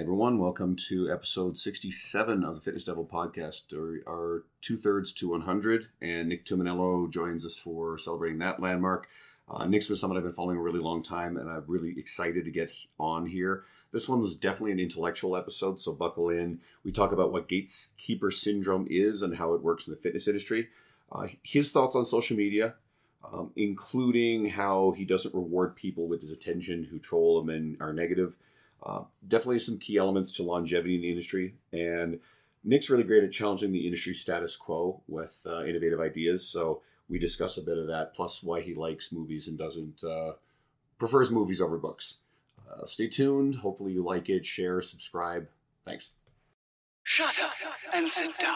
everyone, welcome to episode 67 of the Fitness Devil podcast, or our two thirds to 100. And Nick Tuminello joins us for celebrating that landmark. Uh, Nick's been someone I've been following a really long time, and I'm really excited to get on here. This one's definitely an intellectual episode, so buckle in. We talk about what gatekeeper syndrome is and how it works in the fitness industry. Uh, his thoughts on social media, um, including how he doesn't reward people with his attention who troll him and are negative. Uh, definitely some key elements to longevity in the industry. And Nick's really great at challenging the industry status quo with uh, innovative ideas. So we discuss a bit of that, plus why he likes movies and doesn't uh, prefers movies over books. Uh, stay tuned. Hopefully you like it. Share, subscribe. Thanks. Shut up and sit down.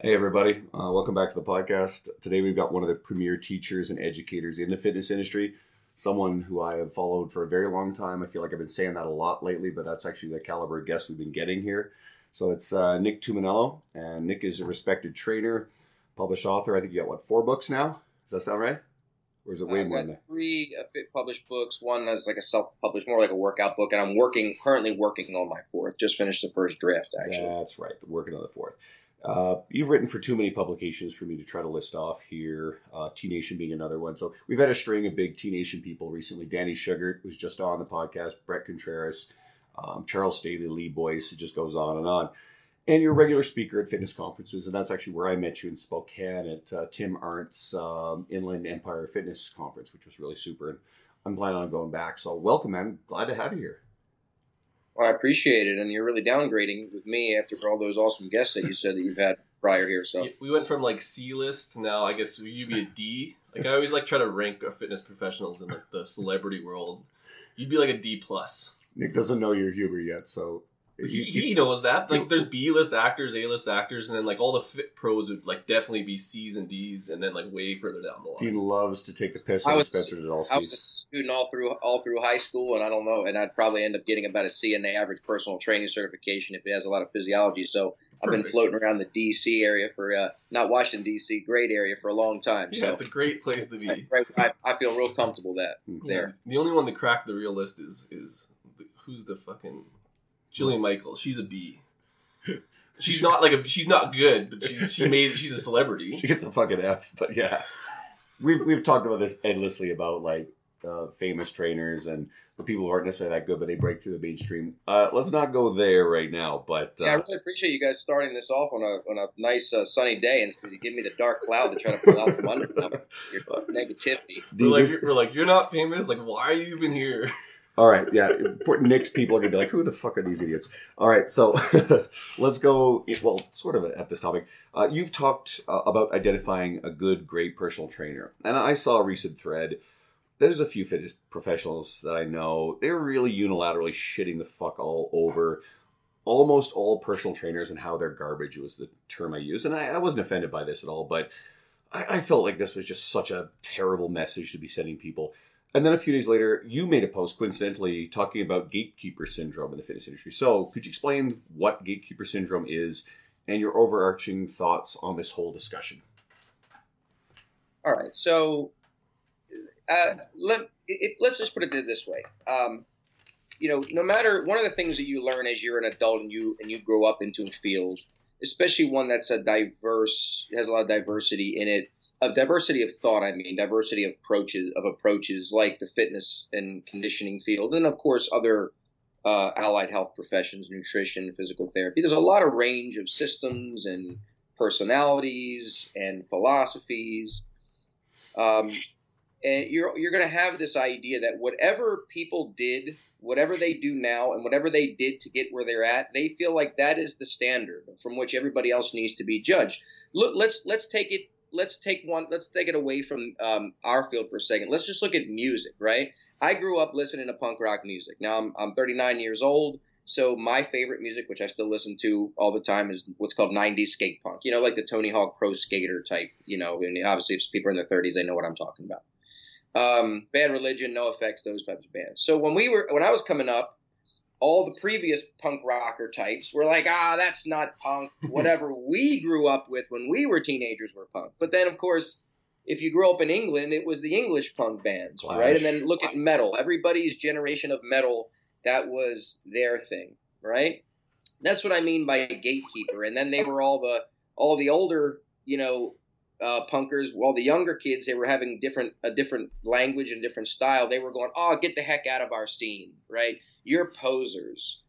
Hey, everybody. Uh, welcome back to the podcast. Today, we've got one of the premier teachers and educators in the fitness industry, someone who I have followed for a very long time. I feel like I've been saying that a lot lately, but that's actually the caliber of guest we've been getting here. So it's uh, Nick Tuminello, and Nick is a respected trainer, published author. I think you got, what, four books now? Does that sound right? Or is it way I've more than that? three published books. One is like a self-published, more like a workout book, and I'm working currently working on my fourth. Just finished the first draft actually. That's right. Working on the fourth. Uh, you've written for too many publications for me to try to list off here. Uh, T Nation being another one. So we've had a string of big T Nation people recently. Dani Shugart was just on the podcast. Bret Contreras, um, Charles Staley, Lee Boyce. It just goes on and on. And you're a regular speaker at fitness conferences, and that's actually where I met you in Spokane at uh, Tim Arndt's um, Inland Empire Fitness Conference, which was really super. And I'm planning on going back. So welcome, man. Glad to have you here. Well, I appreciate it, and you're really downgrading with me after all those awesome guests that you said that you've had prior here. So We went from like C list to now I guess you'd be a D. Like I always like try to rank our fitness professionals in like the celebrity world. You'd be like a D plus. Nick doesn't know your humor yet, so He, he knows that. Like there's B list actors, A list actors, and then like all the fit pros would like definitely be C's and D's, and then like way further down the Dean line. loves to take the piss I out of was- Spencer I was a student all through all through high school, and I don't know, and I'd probably end up getting about a C in the average personal training certification if it has a lot of physiology. So I've been floating around the DC area for uh, not Washington DC, great area for a long time. Yeah, so it's a great place to be. right, I, I feel real comfortable that Mm. there. The only one that cracked the real list is is the, who's the fucking Jillian Michaels. She's a B. She's not like a she's not good, but she she made she's a celebrity. She gets a fucking F, but yeah. We've, we've talked about this endlessly about like uh, famous trainers and the people who aren't necessarily that good, but they break through the mainstream. Uh, let's not go there right now, but uh, Yeah, I really appreciate you guys starting this off on a on a nice uh, sunny day instead of give me the dark cloud to try to pull out from under your negativity. We're like, we're like, you're not famous. Like, why are you even here? All right, yeah. Nick's people are gonna be like, "Who the fuck are these idiots?" All right, so let's go. Well, sort of at this topic. Uh, you've talked uh, about identifying a good, great personal trainer, and I saw a recent thread. There's a few fitness professionals that I know. They're really unilaterally shitting the fuck all over almost all personal trainers and how they're garbage was the term I used, and I, I wasn't offended by this at all, but I felt like this was just such a terrible message to be sending people. And then a few days later, you made a post coincidentally talking about gatekeeper syndrome in the fitness industry. So, could you explain what gatekeeper syndrome is and your overarching thoughts on this whole discussion? All right, so uh, let let's just put it this way. Um, you know, no matter one of the things that you learn as you're an adult and you and you grow up into a field, especially one that's a diverse has a lot of diversity in it, of diversity of thought. I mean, diversity of approaches of approaches like the fitness and conditioning field, and of course other uh, allied health professions, nutrition, physical therapy. There's a lot of range of systems and personalities and philosophies. Um, and you're you're going to have this idea that whatever people did, whatever they do now, and whatever they did to get where they're at, they feel like that is the standard from which everybody else needs to be judged. Look, let's let's take it. Let's take one. Let's take it away from um, our field for a second. Let's just look at music, right? I grew up listening to punk rock music. Now I'm I'm 39 years old. So my favorite music, which I still listen to all the time, is what's called 90s skate punk. You know, like the Tony Hawk Pro Skater type. You know, and obviously if people are in their 30s, they know what I'm talking about. Um, Bad Religion, NOFX, those types of bands. So when we were, when I was coming up, all the previous punk rocker types were like, ah, that's not punk. Whatever we grew up with when we were teenagers were punk. But then, of course, if you grew up in England, it was the English punk bands, Clash. right? And then look at metal. Everybody's generation of metal, that was their thing, right? That's what I mean by gatekeeper. And then they were all the all the older, you know, uh, punkers, while the younger kids they were having different a different language and different style. They were going, "Oh, get the heck out of our scene!" Right? You're posers.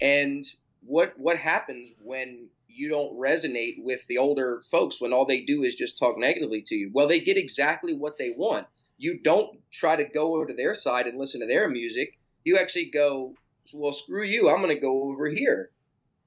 And what what happens when you don't resonate with the older folks when all they do is just talk negatively to you? Well, they get exactly what they want. You don't try to go over to their side and listen to their music. You actually go, "Well, screw you. I'm going to go over here."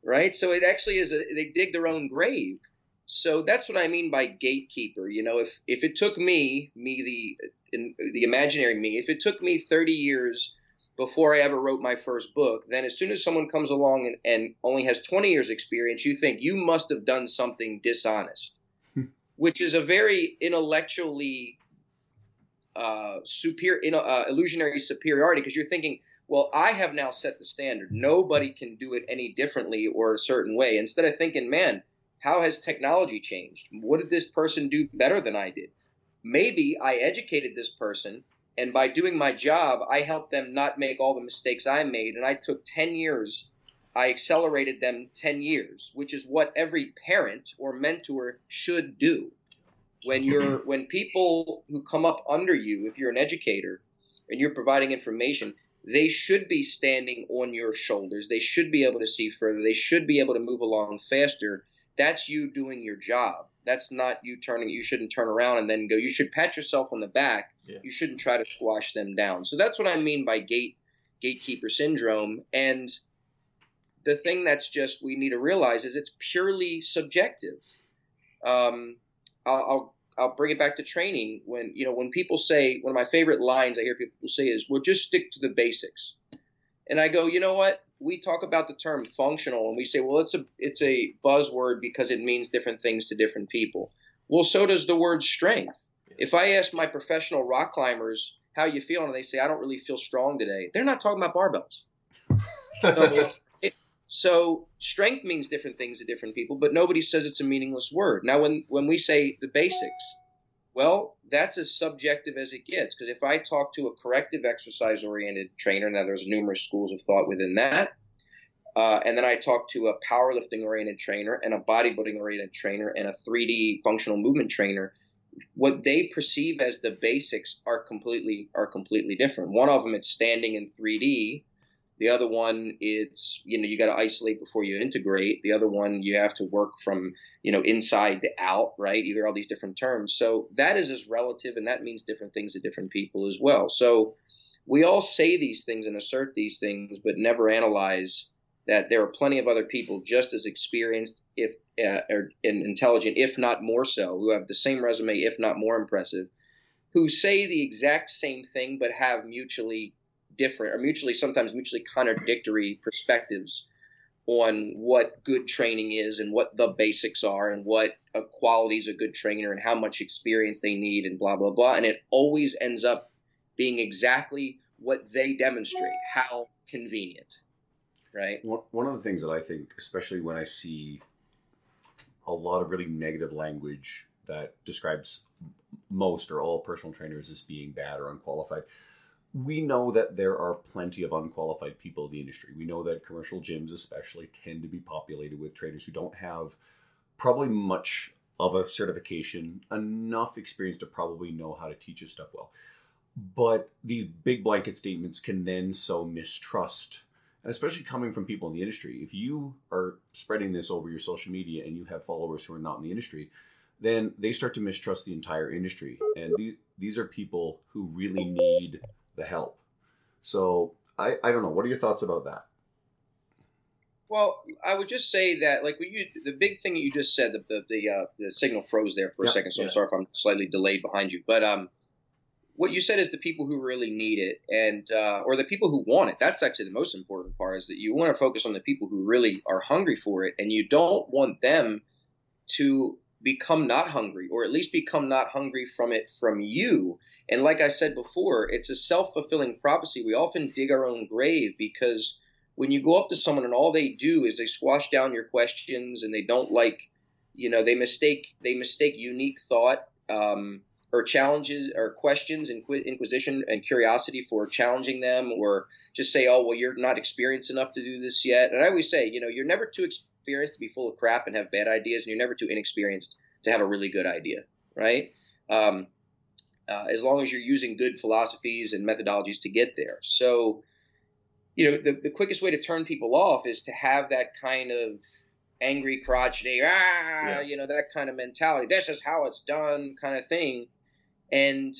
Right? So it actually is a they dig their own grave. So that's what I mean by gatekeeper. You know, if if it took me, me the in, the imaginary me, if it took me 30 years before I ever wrote my first book, then as soon as someone comes along and, and only has 20 years experience, you think you must have done something dishonest, which is a very intellectually uh, superior, in, uh, illusionary superiority because you're thinking, well, I have now set the standard. Nobody can do it any differently or a certain way. Instead of thinking, man, how has technology changed? What did this person do better than I did? Maybe I educated this person, and by doing my job, I helped them not make all the mistakes I made, and I took 10 years. I accelerated them 10 years, which is what every parent or mentor should do. When you're when people who come up under you, if you're an educator and you're providing information, they should be standing on your shoulders. They should be able to see further. They should be able to move along faster that's you doing your job. That's not you turning. You shouldn't turn around and then go. You should pat yourself on the back. Yeah. You shouldn't try to squash them down. So that's what I mean by gate gatekeeper syndrome. And the thing that's just we need to realize is it's purely subjective. Um, I'll, I'll I'll bring it back to training. When you know when people say one of my favorite lines I hear people say is, "Well, just stick to the basics," and I go, you know what? We talk about the term functional and we say, well, it's a it's a buzzword because it means different things to different people. Well, so does the word strength. If I ask my professional rock climbers how you feeling, and they say I don't really feel strong today, they're not talking about barbells. So, it, so strength means different things to different people, but nobody says it's a meaningless word. Now, when when we say the basics, well, that's as subjective as it gets. Because if I talk to a corrective exercise oriented trainer, now there's numerous schools of thought within that, uh, and then I talk to a powerlifting oriented trainer and a bodybuilding oriented trainer and a 3D functional movement trainer, what they perceive as the basics are completely are completely different. One of them it's standing in 3D. The other one, it's you know you got to isolate before you integrate. The other one, you have to work from you know inside to out, right? You hear all these different terms. So that is as relative, and that means different things to different people as well. So we all say these things and assert these things, but never analyze that there are plenty of other people just as experienced, if uh, or, and intelligent, if not more so, who have the same resume, if not more impressive, who say the exact same thing but have mutually different or mutually sometimes mutually contradictory perspectives on what good training is and what the basics are and what is a good trainer and how much experience they need and blah blah blah. And it always ends up being exactly what they demonstrate. How convenient right? One of the things that I think, especially when I see a lot of really negative language that describes most or all personal trainers as being bad or unqualified, we know that there are plenty of unqualified people in the industry. We know that commercial gyms, especially, tend to be populated with trainers who don't have probably much of a certification, enough experience to probably know how to teach this stuff well. But these big blanket statements can then sow mistrust and especially coming from people in the industry. If you are spreading this over your social media and you have followers who are not in the industry, then they start to mistrust the entire industry. And these, these are people who really need the help. So I, I don't know. What are your thoughts about that? Well, I would just say that, like, you, the big thing that you just said, the the the, uh, the signal froze there for a Yeah, second, so I'm sorry if I'm slightly delayed behind you. But um, what you said is the people who really need it, and uh, or the people who want it. That's actually the most important part. Is that you want to focus on the people who really are hungry for it, and you don't want them to become not hungry, or at least become not hungry from it from you. And like I said before, it's a self fulfilling prophecy. We often dig our own grave because when you go up to someone and all they do is they squash down your questions and they don't like, you know, they mistake they mistake unique thought um, or challenges or questions, inqui- inquisition and curiosity for challenging them, or just say, oh, well, you're not experienced enough to do this yet. And I always say, you know, you're never too experienced to be full of crap and have bad ideas, and you're never too inexperienced to have a really good idea, right? Um, uh, as long as you're using good philosophies and methodologies to get there. So, you know, the, the quickest way to turn people off is to have that kind of angry, crotchety, ah, Yeah. you know, that kind of mentality. This is how it's done, kind of thing. And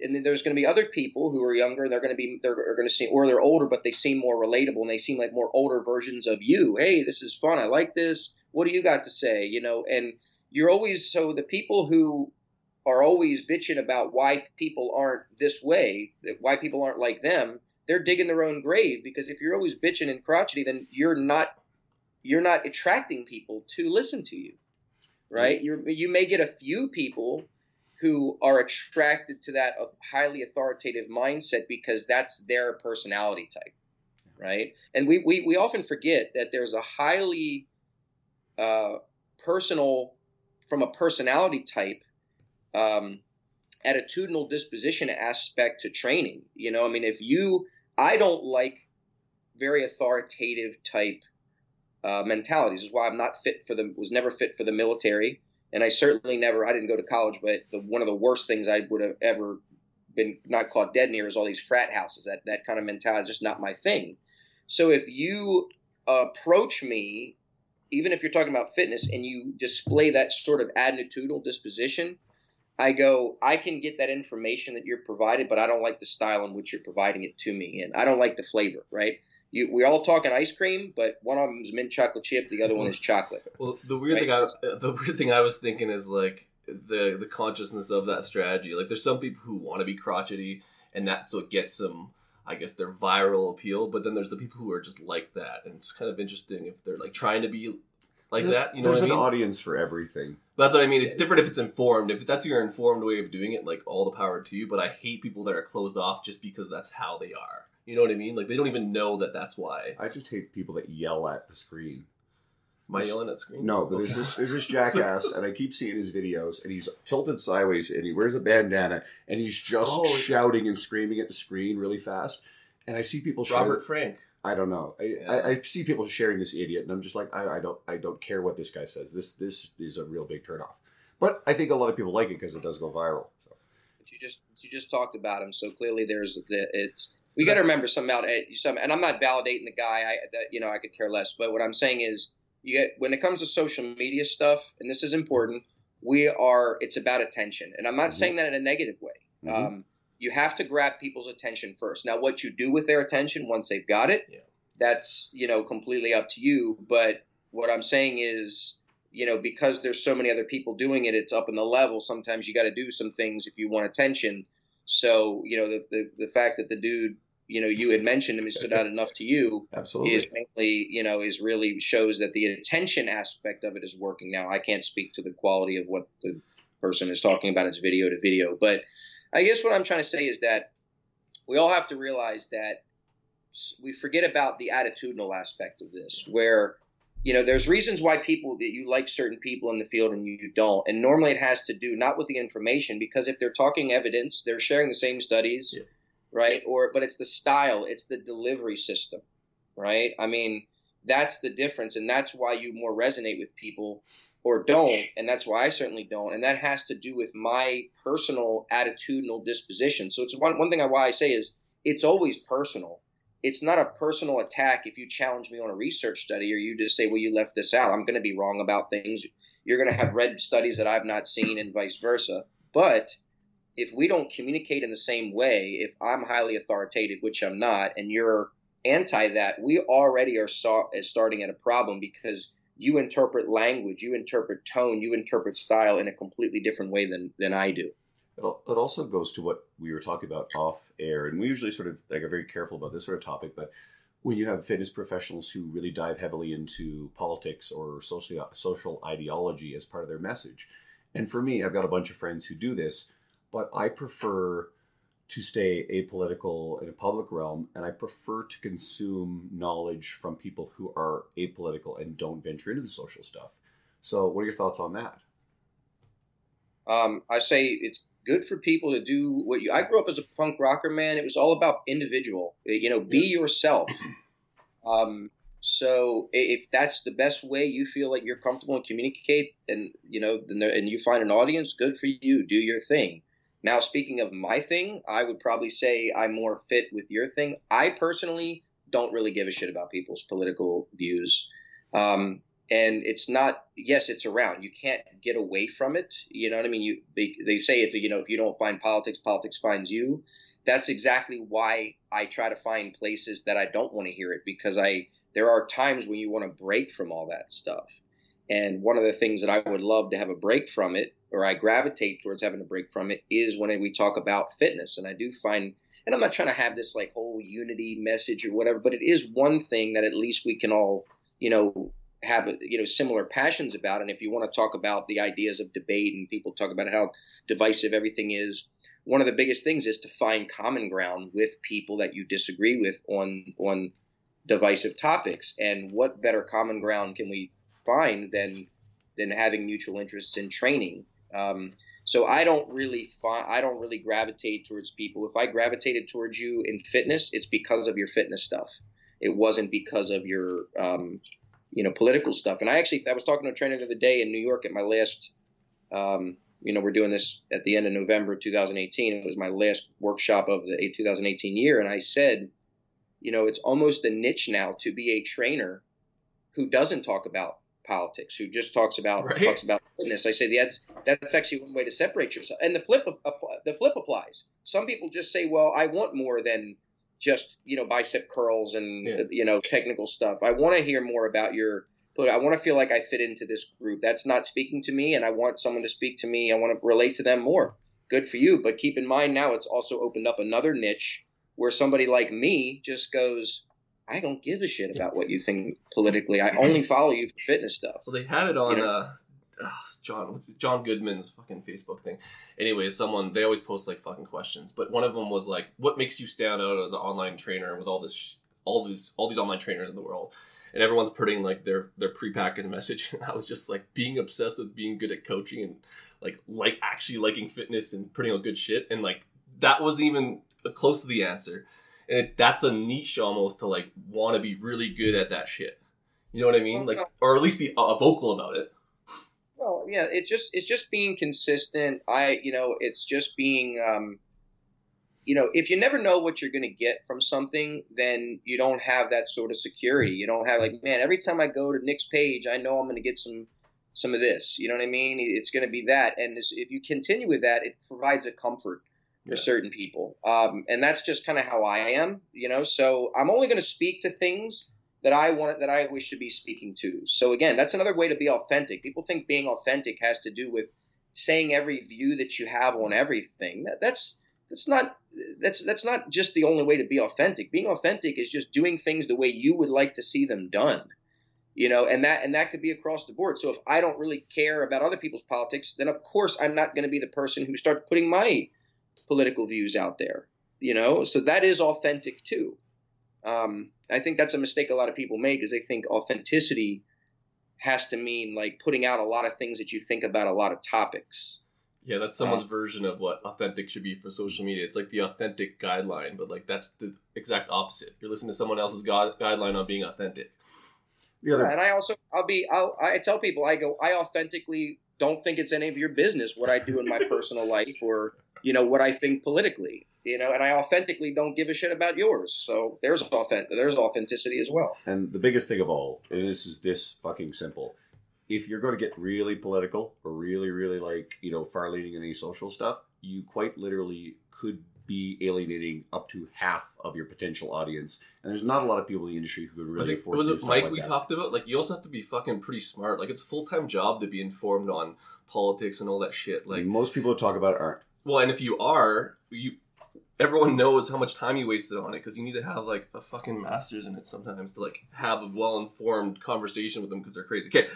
and then there's going to be other people who are younger. and They're going to be they're, are going to seem or they're older, but they seem more relatable and they seem like more older versions of you. Hey, this is fun. I like this. What do you got to say? You know, and you're always so the people who are always bitching about why people aren't this way, that why people aren't like them, they're digging their own grave because if you're always bitching and crotchety, then you're not you're not attracting people to listen to you, right? You you may get a few people who are attracted to that highly authoritative mindset because that's their personality type, right? And we we, we often forget that there's a highly uh, personal from a personality type um, attitudinal disposition aspect to training. You know, I mean, if you, I don't like very authoritative type uh, mentalities. This is why I'm not fit for the, was never fit for the military. And I certainly never, I didn't go to college, but the, one of the worst things I would have ever been not caught dead near is all these frat houses. That, that kind of mentality is just not my thing. So if you approach me, even if you're talking about fitness and you display that sort of attitudinal disposition, I go, I can get that information that you're provided, but I don't like the style in which you're providing it to me, and I don't like the flavor. Right? You, we're all talking ice cream, but one of them is mint chocolate chip, the other one is chocolate. Well, the weird Right. thing I was, uh, the weird thing I was thinking is like the the consciousness of that strategy. Like, there's some people who want to be crotchety, and that's what gets them, I guess, their viral appeal. But then there's the people who are just like that, and it's kind of interesting if they're like trying to be like that. You know There's what I an mean? audience for everything. That's what I mean. It's different if it's informed. If that's your informed way of doing it, like all the power to you. But I hate people that are closed off just because that's how they are. You know what I mean? Like they don't even know that that's why. I just hate people that yell at the screen. Am I yelling at screen? No, but there's this there's this jackass, and I keep seeing his videos, and he's tilted sideways, and he wears a bandana, and he's just Oh. shouting and screaming at the screen really fast. And I see people share- Robert Frank. I don't know. I, Yeah. I, I see people sharing this idiot, and I'm just like, I, I don't, I don't care what this guy says. This, this is a real big turnoff. But I think a lot of people like it because it does go viral. So. But you just you just talked about him, so clearly there's the it's. We got to remember some out some, and I'm not validating the guy. I that you know I could care less. But what I'm saying is, you get when it comes to social media stuff, and this is important. We are it's about attention, and I'm not Mhm. saying that in a negative way. Mhm. Um, you have to grab people's attention first. Now, what you do with their attention once they've got it, Yeah. that's you know completely up to you. But what I'm saying is, you know, because there's so many other people doing it, it's up in the level. Sometimes you got to do some things if you want attention. So you know, the, the the fact that the dude, you know, you had mentioned him, he stood out enough to you Absolutely. is mainly, you know, is really shows that the attention aspect of it is working. Now, I can't speak to the quality of what the person is talking about. It's video to video, but I guess what I'm trying to say is that we all have to realize that we forget about the attitudinal aspect of this, where you know there's reasons why people that you like certain people in the field and you don't, and normally it has to do not with the information because if they're talking evidence, they're sharing the same studies, Yeah. Right? Or but it's the style, it's the delivery system, right? I mean that's the difference, and that's why you more resonate with people or don't, and that's why I certainly don't, and that has to do with my personal attitudinal disposition. So it's one one thing I why I say is it's always personal. It's not a personal attack if you challenge me on a research study or you just say, well, you left this out. I'm going to be wrong about things. You're going to have read studies that I've not seen and vice versa. But if we don't communicate in the same way, if I'm highly authoritative, which I'm not, and you're anti that, we already are starting at a problem because you interpret language, you interpret tone, you interpret style in a completely different way than, than I do. It, it also goes to what we were talking about off air, and we usually sort of like are very careful about this sort of topic. But when you have fitness professionals who really dive heavily into politics or social social ideology as part of their message, and for me, I've got a bunch of friends who do this, but I prefer to stay apolitical in a public realm, and I prefer to consume knowledge from people who are apolitical and don't venture into the social stuff. So, what are your thoughts on that? Um, I say it's good for people to do what you. I grew up as a punk rocker, man. It was all about individual. You know, be yourself. Um, so if that's the best way you feel like you're comfortable and communicate, and you know, and you find an audience, good for you. Do your thing. Now, speaking of my thing, I would probably say I'm more fit with your thing. I personally don't really give a shit about people's political views. Um, and it's not yes it's around. You can't get away from it. You know what i mean? You they, they say if you know if you don't find politics politics finds you. That's exactly why i try to find places that i don't want to hear it because i there are times when you want to break from all that stuff and one of the things that i would love to have a break from it or i gravitate towards having a break from it is when we talk about fitness. And i do find and i'm not trying to have this like whole unity message or whatever but it is one thing that at least we can all you know have you know similar passions about. And if you want to talk about the ideas of debate and people talk about how divisive everything is one of the biggest things is to find common ground with people that you disagree with on on divisive topics. And what better common ground can we find than than having mutual interests in training um, so I don't really I don't really gravitate towards people. If I gravitated towards you in fitness, it's because of your fitness stuff. It wasn't because of your um, you know, political stuff. And I actually, I was talking to a trainer the other day in New York at my last, um, you know, we're doing this at the end of November 2018. It was my last workshop of the 2018 year. And I said, you know, it's almost a niche now to be a trainer who doesn't talk about politics, who just talks about right. talks about fitness. I say that's that's actually one way to separate yourself. And the flip the flip applies. Some people just say, well, I want more than just you know bicep curls and yeah. you know technical stuff. I want to hear more about your. But I want to feel like I fit into this group. That's not speaking to me, and I want someone to speak to me. I want to relate to them more. Good for you, but keep in mind now it's also opened up another niche where somebody like me just goes, I don't give a shit about what you think politically. I only follow you for fitness stuff. Well, they had it on you know? uh, Jon Jon Goodman's fucking Facebook thing. Anyways, someone they always post like fucking questions, but one of them was like, "What makes you stand out as an online trainer with all this, sh- all these, all these online trainers in the world?" And everyone's putting like their their prepackaged message. And I was just like being obsessed with being good at coaching and like like actually liking fitness and putting out good shit. And like that wasn't even close to the answer. And it, that's a niche almost to like want to be really good at that shit. You know what I mean? Like, or at least be uh, vocal about it. Well, yeah, it just it's just being consistent. I, you know, it's just being, um, you know, if you never know what you're going to get from something, then you don't have that sort of security. You don't have like, man, every time I go to Nick's page, I know I'm going to get some some of this. You know what I mean? It's going to be that, and this, if you continue with that, it provides a comfort for yeah. certain people. Um, and that's just kind of how I am. You know, so I'm only going to speak to things that I want that I wish to be speaking to. So again, that's another way to be authentic. People think being authentic has to do with saying every view that you have on everything. That, that's that's not that's that's not just the only way to be authentic. Being authentic is just doing things the way you would like to see them done. You know, and that and that could be across the board. So if I don't really care about other people's politics, then of course I'm not going to be the person who starts putting my political views out there. You know, so that is authentic too. Um, I think that's a mistake a lot of people make is they think authenticity has to mean like putting out a lot of things that you think about a lot of topics. Yeah, that's someone's um, version of what authentic should be for social media. It's like the authentic guideline, but like that's the exact opposite. You're listening to someone else's guideline on being authentic. The other- yeah, and I also I'll be I'll I tell people I go I authentically don't think it's any of your business what I do in my personal life or you know what I think politically you know, and I authentically don't give a shit about yours. So there's authentic, there's authenticity as well. And the biggest thing of all, and this is this fucking simple. If you're going to get really political or really, really like, you know, far leaning in any social stuff, you quite literally could be alienating up to half of your potential audience. And there's not a lot of people in the industry who could really afford was to it Mike like we that. talked about? Like you also have to be fucking pretty smart. Like it's a full time job to be informed on politics and all that shit. Like most people who talk about it aren't. Well, and if you are, you everyone knows how much time you wasted on it because you need to have like a fucking master's in it sometimes to like have a well informed conversation with them because they're crazy. Okay.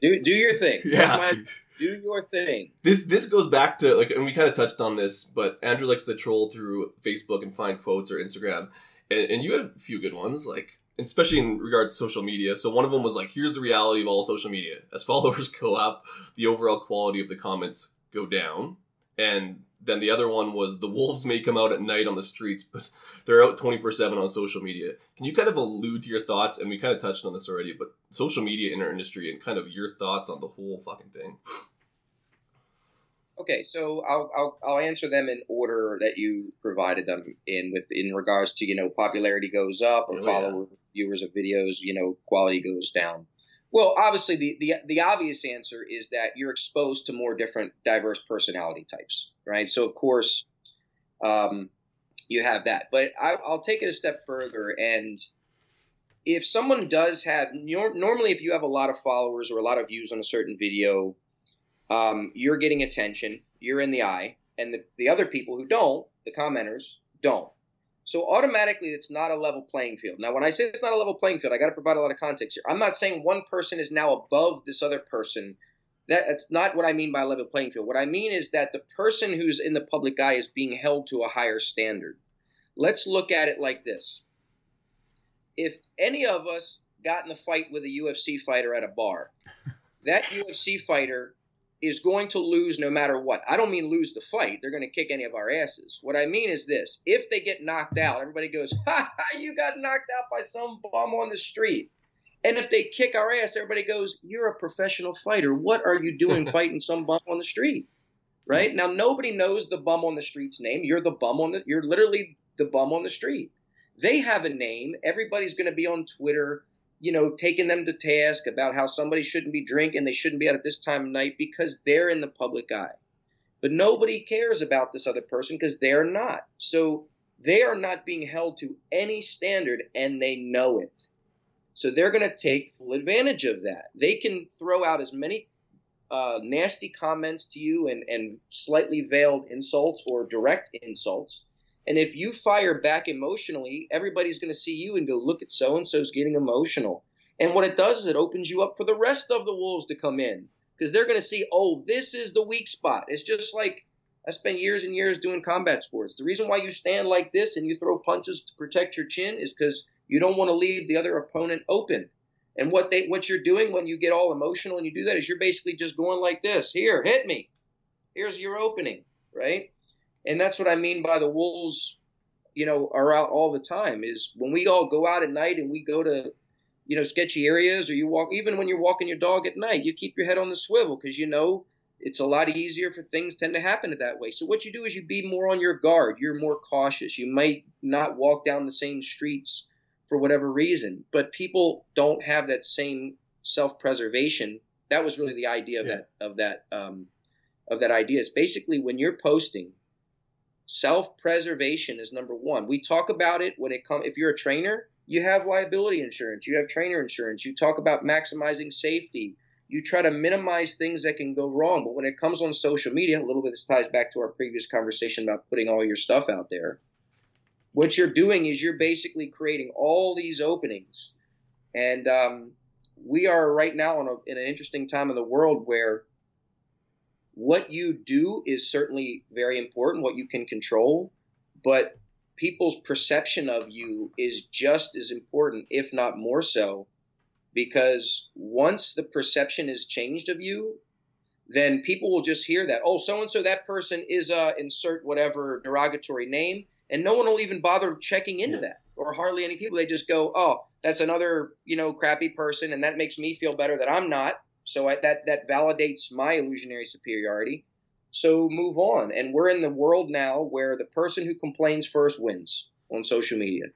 Do, do your thing. Yeah. Do your thing. This this goes back to like, and we kind of touched on this, but Andrew likes to troll through Facebook and find quotes or Instagram, and, and you had a few good ones, like especially in regards to social media. So one of them was like, "Here's the reality of all social media: as followers go up, the overall quality of the comments go down." And then the other one was the wolves may come out at night on the streets, but they're out 24 7 on social media. Can you kind of allude to your thoughts? And we kind of touched on this already, but social media in our industry and kind of your thoughts on the whole fucking thing. Okay, so I'll, I'll I'll answer them in order that you provided them in with in regards to you know popularity goes up or Oh, yeah. follow viewers of videos you know quality goes down. Well, obviously the, the the obvious answer is that you're exposed to more different diverse personality types, right? So of course, um, you have that. But I, I'll take it a step further and if someone does have normally if you have a lot of followers or a lot of views on a certain video um, you're getting attention you're in the eye and the, the other people who don't the commenters don't so automatically it's not a level playing field. Now when i say it's not a level playing field i got to provide a lot of context here. I'm not saying one person is now above this other person. That, that's not what i mean by a level playing field. What i mean is that the person who's in the public eye is being held to a higher standard. Let's look at it like this. If any of us got in a fight with a UFC fighter at a bar, that UFC fighter is going to lose no matter what. I don't mean lose the fight. They're going to kick any of our asses. What I mean is this. If they get knocked out, everybody goes, ha ha, you got knocked out by some bum on the street. And if they kick our ass, everybody goes, you're a professional fighter. What are you doing fighting some bum on the street? Right? Now, nobody knows the bum on the street's name. You're the bum on the, you're literally the bum on the street they have a name. Everybody's going to be on Twitter, you know, taking them to task about how somebody shouldn't be drinking, they shouldn't be out at this time of night because they're in the public eye. But nobody cares about this other person because they're not. So they are not being held to any standard and they know it. So they're going to take full advantage of that. They can throw out as many uh, nasty comments to you and, and slightly veiled insults or direct insults and if you fire back emotionally, everybody's going to see you and go, look at so and so's getting emotional. And what it does is it opens you up for the rest of the wolves to come in because they're going to see, oh, this is the weak spot. It's just like I spent years and years doing combat sports. The reason why you stand like this and you throw punches to protect your chin is because you don't want to leave the other opponent open. And what they what you're doing when you get all emotional and you do that is you're basically just going like this. Here, hit me. Here's your opening, right? And that's what I mean by the wolves, you know, are out all the time. Is when we all go out at night and we go to, you know, sketchy areas, or you walk, even when you're walking your dog at night, you keep your head on the swivel because you know it's a lot easier for things tend to happen that way. So what you do is you be more on your guard. You're more cautious. You might not walk down the same streets for whatever reason, but people don't have that same self-preservation. That was really the idea of Yeah. that of that um, of that idea. Is basically when you're posting self-preservation is number one. We talk about it when it comes. If you're a trainer, you have liability insurance, you have trainer insurance. You talk about maximizing safety. You try to minimize things that can go wrong. But when it comes on social media, a little bit this ties back to our previous conversation about putting all your stuff out there. What you're doing is you're basically creating all these openings, and um, we are right now a, in an interesting time in the world where what you do is certainly very important, what you can control, but people's perception of you is just as important, if not more so, because once the perception is changed of you, then people will just hear that, oh, so and so, that person is uh, insert whatever derogatory name, and no one will even bother checking into Yeah. that, or hardly any people. They just go, oh, that's another you know crappy person, and that makes me feel better that I'm not. So I, that that validates my illusionary superiority. So move on. And we're in the world now where the person who complains first wins on social media,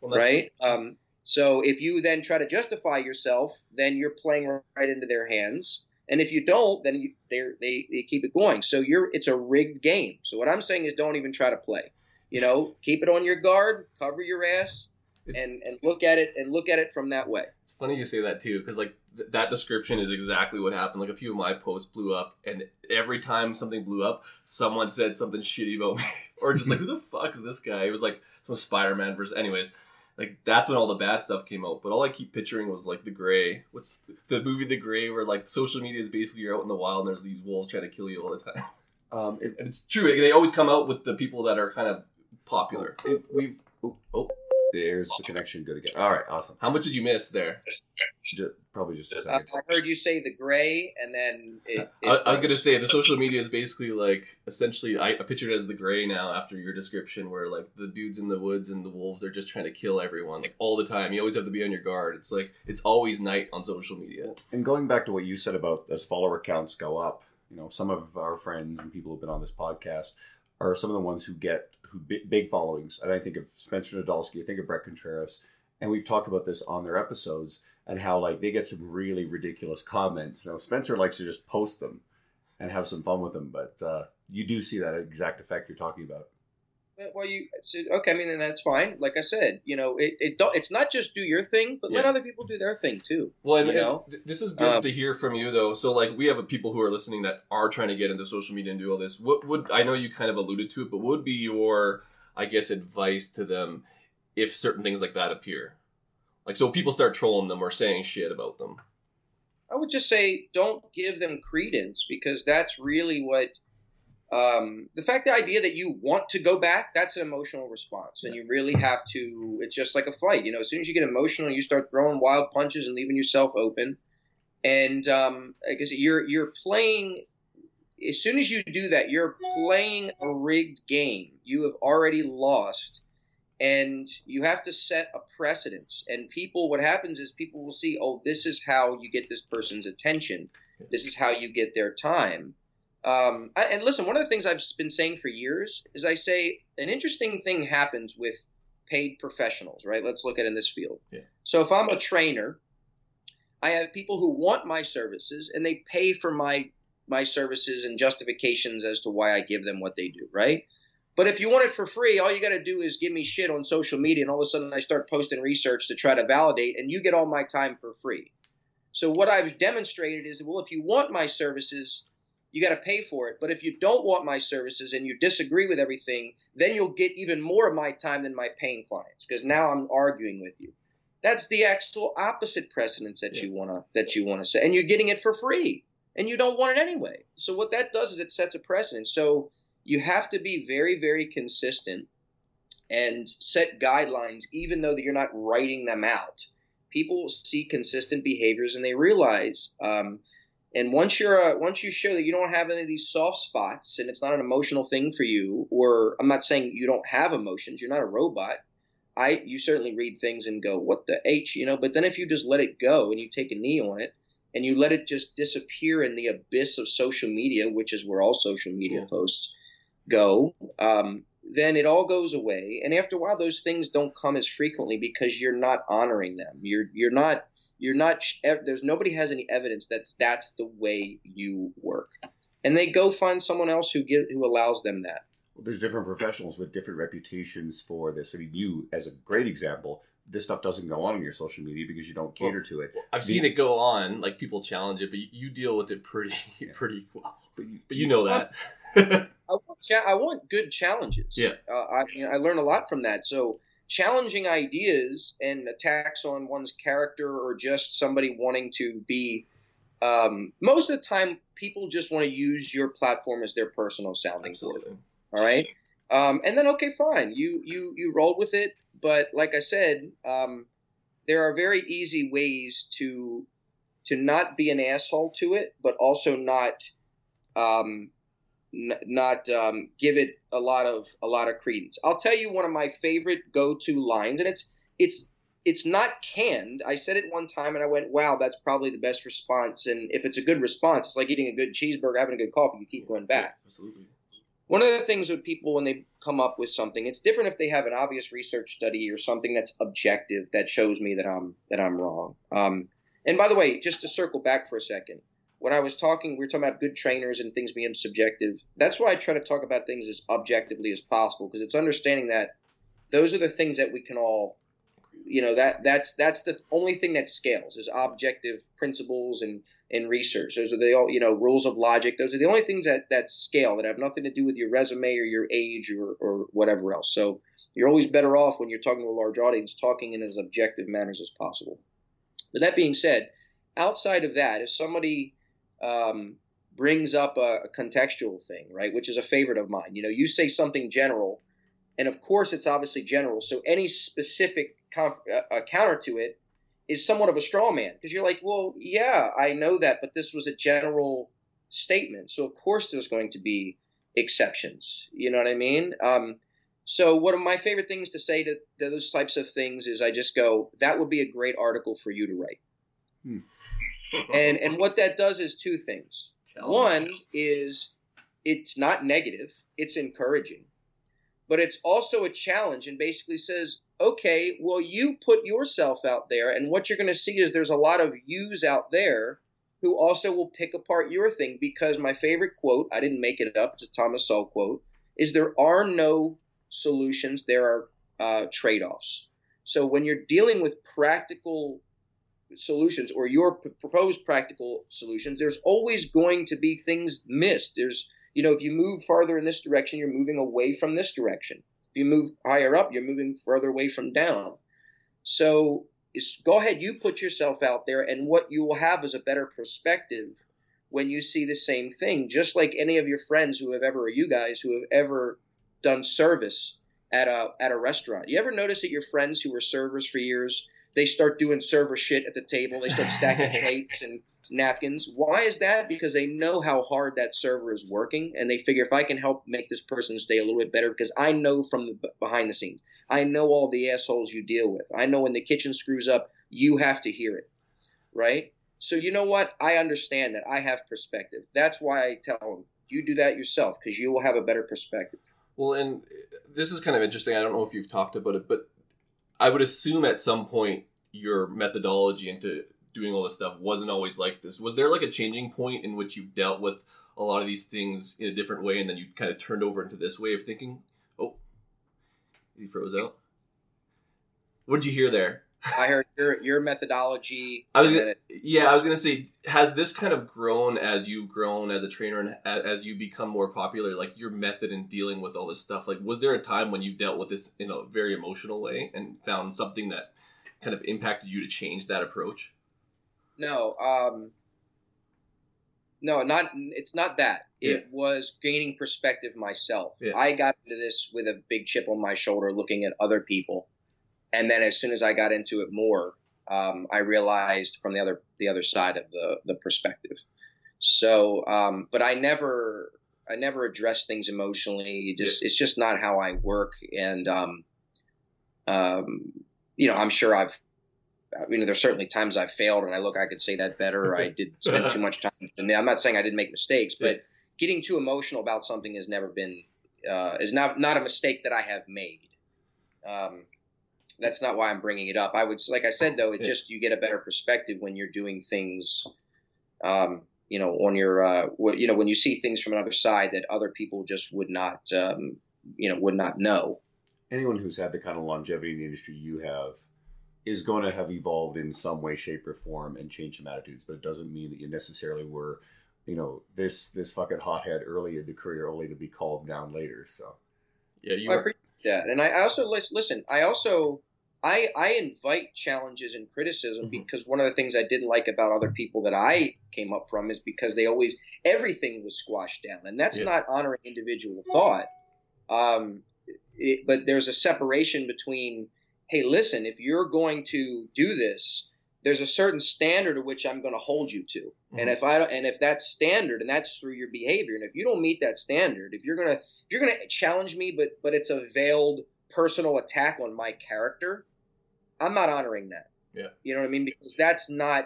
Well, right? Um, so if you then try to justify yourself, then you're playing right into their hands. And if you don't, then you, they they keep it going. So you're it's a rigged game. So what I'm saying is, don't even try to play. You know, keep it on your guard, cover your ass, and and look at it and look at it from that way. It's funny you say that too, because like th- that description is exactly what happened. Like a few of my posts blew up, and every time something blew up, someone said something shitty about me, or just like, "Who the fuck is this guy?" It was like some Spider-Man versus, anyways. like that's when all the bad stuff came out. But all I keep picturing was like the Grey. What's the, the movie The Grey, where like social media is basically you're out in the wild and there's these wolves trying to kill you all the time. Um, it, And it's true. They always come out with the people that are kind of popular. it, we've oh, Oh, there's the connection good again. All right, awesome. how much did you miss there? Ju- probably just a I, second. I heard you say the gray, and then it, it I, I was gonna say the social media is basically like essentially I, I picture it as the Grey now after your description, where like the dudes in the woods and the wolves are just trying to kill everyone like all the time. You always have to be on your guard. It's like it's always night on social media. And going back to what you said about as follower counts go up, you know, some of our friends and people who've been on this podcast are some of the ones who get who big, followings. And I think of Spencer Nadolsky, I think of Bret Contreras, and we've talked about this on their episodes and how like they get some really ridiculous comments. Now Spencer likes to just post them and have some fun with them, but uh, you do see that exact effect you're talking about. Well, you so, okay? I mean, and that's fine. Like I said, you know, it, it don't, it's not just do your thing, but let other people do their thing too. Well, and, You know? and this is good Um, to hear from you though. So like we have people who are listening that are trying to get into social media and do all this. What would I know you kind of alluded to it, but what would be your I guess advice to them if certain things like that appear? Like so people start trolling them or saying shit about them. I would just say don't give them credence because that's really what um, the fact the idea that you want to go back that's an emotional response. And you really have to it's just like a fight you know as soon as you get emotional you start throwing wild punches and leaving yourself open. And um, I guess you're you're playing as soon as you do that you're playing a rigged game. You have already lost. And you have to set a precedence. And people what happens is people will see oh this is how you get this person's attention. This is how you get their time um, I, and listen one of the things i've been saying for years is i say an interesting thing happens with paid professionals right let's look at it in this field Yeah. so if i'm a trainer i have people who want my services and they pay for my my services and justifications as to why i give them what they do right but if you want it for free, all you got to do is give me shit on social media, and all of a sudden I start posting research to try to validate, and you get all my time for free. So what I've demonstrated is, well, if you want my services, you got to pay for it. But if you don't want my services and you disagree with everything, then you'll get even more of my time than my paying clients, because now I'm arguing with you. That's the actual opposite precedence that you wanna that you wanna say, and you're getting it for free, and you don't want it anyway. So what that does is it sets a precedent. So you have to be very, very consistent and set guidelines, even though that you're not writing them out. People see consistent behaviors and they realize. Um, and once you're uh, once you show that you don't have any of these soft spots and it's not an emotional thing for you, or I'm not saying you don't have emotions, you're not a robot. I you certainly read things and go, what the h, you know. But then if you just let it go and you take a knee on it and you let it just disappear in the abyss of social media, which is where all social media Yeah. posts go, um, then it all goes away. And after a while, those things don't come as frequently because you're not honoring them. You're you're not you're not. There's nobody has any evidence that that's the way you work. And they go find someone else who give, who allows them that. Well, there's different professionals with different reputations for this. I mean, you, as a great example, this stuff doesn't go on in your social media because you don't cater to it. I've seen it go on, like people challenge it, but you, you deal with it pretty Yeah. pretty well. But you, But you know that. I want cha- I want good challenges. Yeah. Uh, I you know, I learn a lot from that. So challenging ideas and attacks on one's character or just somebody wanting to be um, most of the time people just want to use your platform as their personal sounding board. Absolutely. All right. Um, and then okay, fine. You you you roll with it. But like I said, um, there are very easy ways to to not be an asshole to it, but also not um, n- not um, give it a lot of a lot of credence. I'll tell you one of my favorite go-to lines, and it's it's it's not canned. I said it one time, and I went, "Wow, that's probably the best response." And if it's a good response, it's like eating a good cheeseburger, having a good coffee. You keep going back Yeah, absolutely. one of the things with people when they come up with something it's different if they have an obvious research study or something that's objective that shows me that i'm that i'm wrong um, and by the way just to circle back for a second when i was talking we were talking about good trainers and things being subjective. That's why i try to talk about things as objectively as possible because it's understanding that those are the things that we can all you know that that's that's the only thing that scales is objective principles and and research. Those are the all you know rules of logic. Those are the only things that that scale that have nothing to do with your resume or your age or or whatever else. So You're always better off when you're talking to a large audience, talking in as objective manners as possible. But that being said, outside of that, if somebody um, brings up a, a contextual thing, right, which is a favorite of mine, you know, you say something general, and of course it's obviously general, so any specific conf- uh, counter to it is somewhat of a straw man because you're like, well, yeah, I know that, but this was a general statement, so of course there's going to be exceptions. You know what I mean? Um, so one of my favorite things to say to, to, those types of things is I just go, that would be a great article for you to write. Hmm. And and what that does is two things. One is it's not negative, it's encouraging. But it's also a challenge and basically says, okay, well, you put yourself out there, and what you're going to see is there's a lot of yous out there who also will pick apart your thing because my favorite quote, I didn't make it up, it's a Thomas Sowell quote, is there are no solutions, there are uh, trade offs. So when you're dealing with practical solutions or your p- proposed practical solutions, there's always going to be things missed. There's, you know, if you move farther in this direction, you're moving away from this direction. If you move higher up, you're moving further away from down. So go ahead, you put yourself out there, and what you will have is a better perspective when you see the same thing. Just like any of your friends who have ever, or you guys who have ever done service at a at a restaurant. You ever notice that your friends who were servers for years, they start doing server shit at the table. They start stacking plates and napkins. Why is that? Because they know how hard that server is working, and they figure if I can help make this person's day a little bit better, because I know from the behind the scenes, I know all the assholes you deal with. I know when the kitchen screws up, you have to hear it, right? So you know what? I understand that. I have perspective. That's why I tell them you do that yourself because you will have a better perspective. Well, and uh, this is kind of interesting. I don't know if you've talked about it, but I would assume at some point your methodology into doing all this stuff wasn't always like this. Was there like a changing point in which you dealt with a lot of these things in a different way and then you kind of turned over into this way of thinking? Oh, he froze out. What did you hear there? I heard your your methodology. I was gonna, yeah, I was gonna say, has this kind of grown as you've grown as a trainer and as you become more popular? Like your method in dealing with all this stuff. Like, was there a time when you dealt with this in a very emotional way and found something that kind of impacted you to change that approach? No, um, no, not. It's not that. It yeah. was gaining perspective myself. Yeah. I got into this with a big chip on my shoulder, looking at other people and then as soon as I got into it more, um, I realized from the other the other side of the the perspective. So, um, but I never I never address things emotionally. Just it's just not how I work, and um, um, you know I'm sure I've you know there's certainly times I've failed, and I look I could say that better. I did spend too much time. I'm not saying I didn't make mistakes, but getting too emotional about something has never been uh, is not not a mistake that I have made. Um, that's not why I'm bringing it up. I would, like I said though, it yeah. just you get a better perspective when you're doing things, um, you know, on your, uh, you know, when you see things from another side that other people just would not, um, you know, would not know. Anyone who's had the kind of longevity in the industry you have is going to have evolved in some way, shape, or form and changed some attitudes, but it doesn't mean that you necessarily were, you know, this this fucking hothead early in the career only to be called down later. So, yeah, you. I appreciate that, and I also listen. I also I, I invite challenges and criticism mm-hmm. because one of the things I didn't like about other people that I came up from is because they always everything was squashed down, and that's yeah. not honoring individual thought. Um, it, but there's a separation between, hey, listen, if you're going to do this, there's a certain standard to which I'm going to hold you to, mm-hmm. and if I and if that's standard, and that's through your behavior, and if you don't meet that standard, if you're gonna if you're gonna challenge me, but but it's a veiled personal attack on my character, I'm not honoring that. Yeah. You know what I mean? Because that's not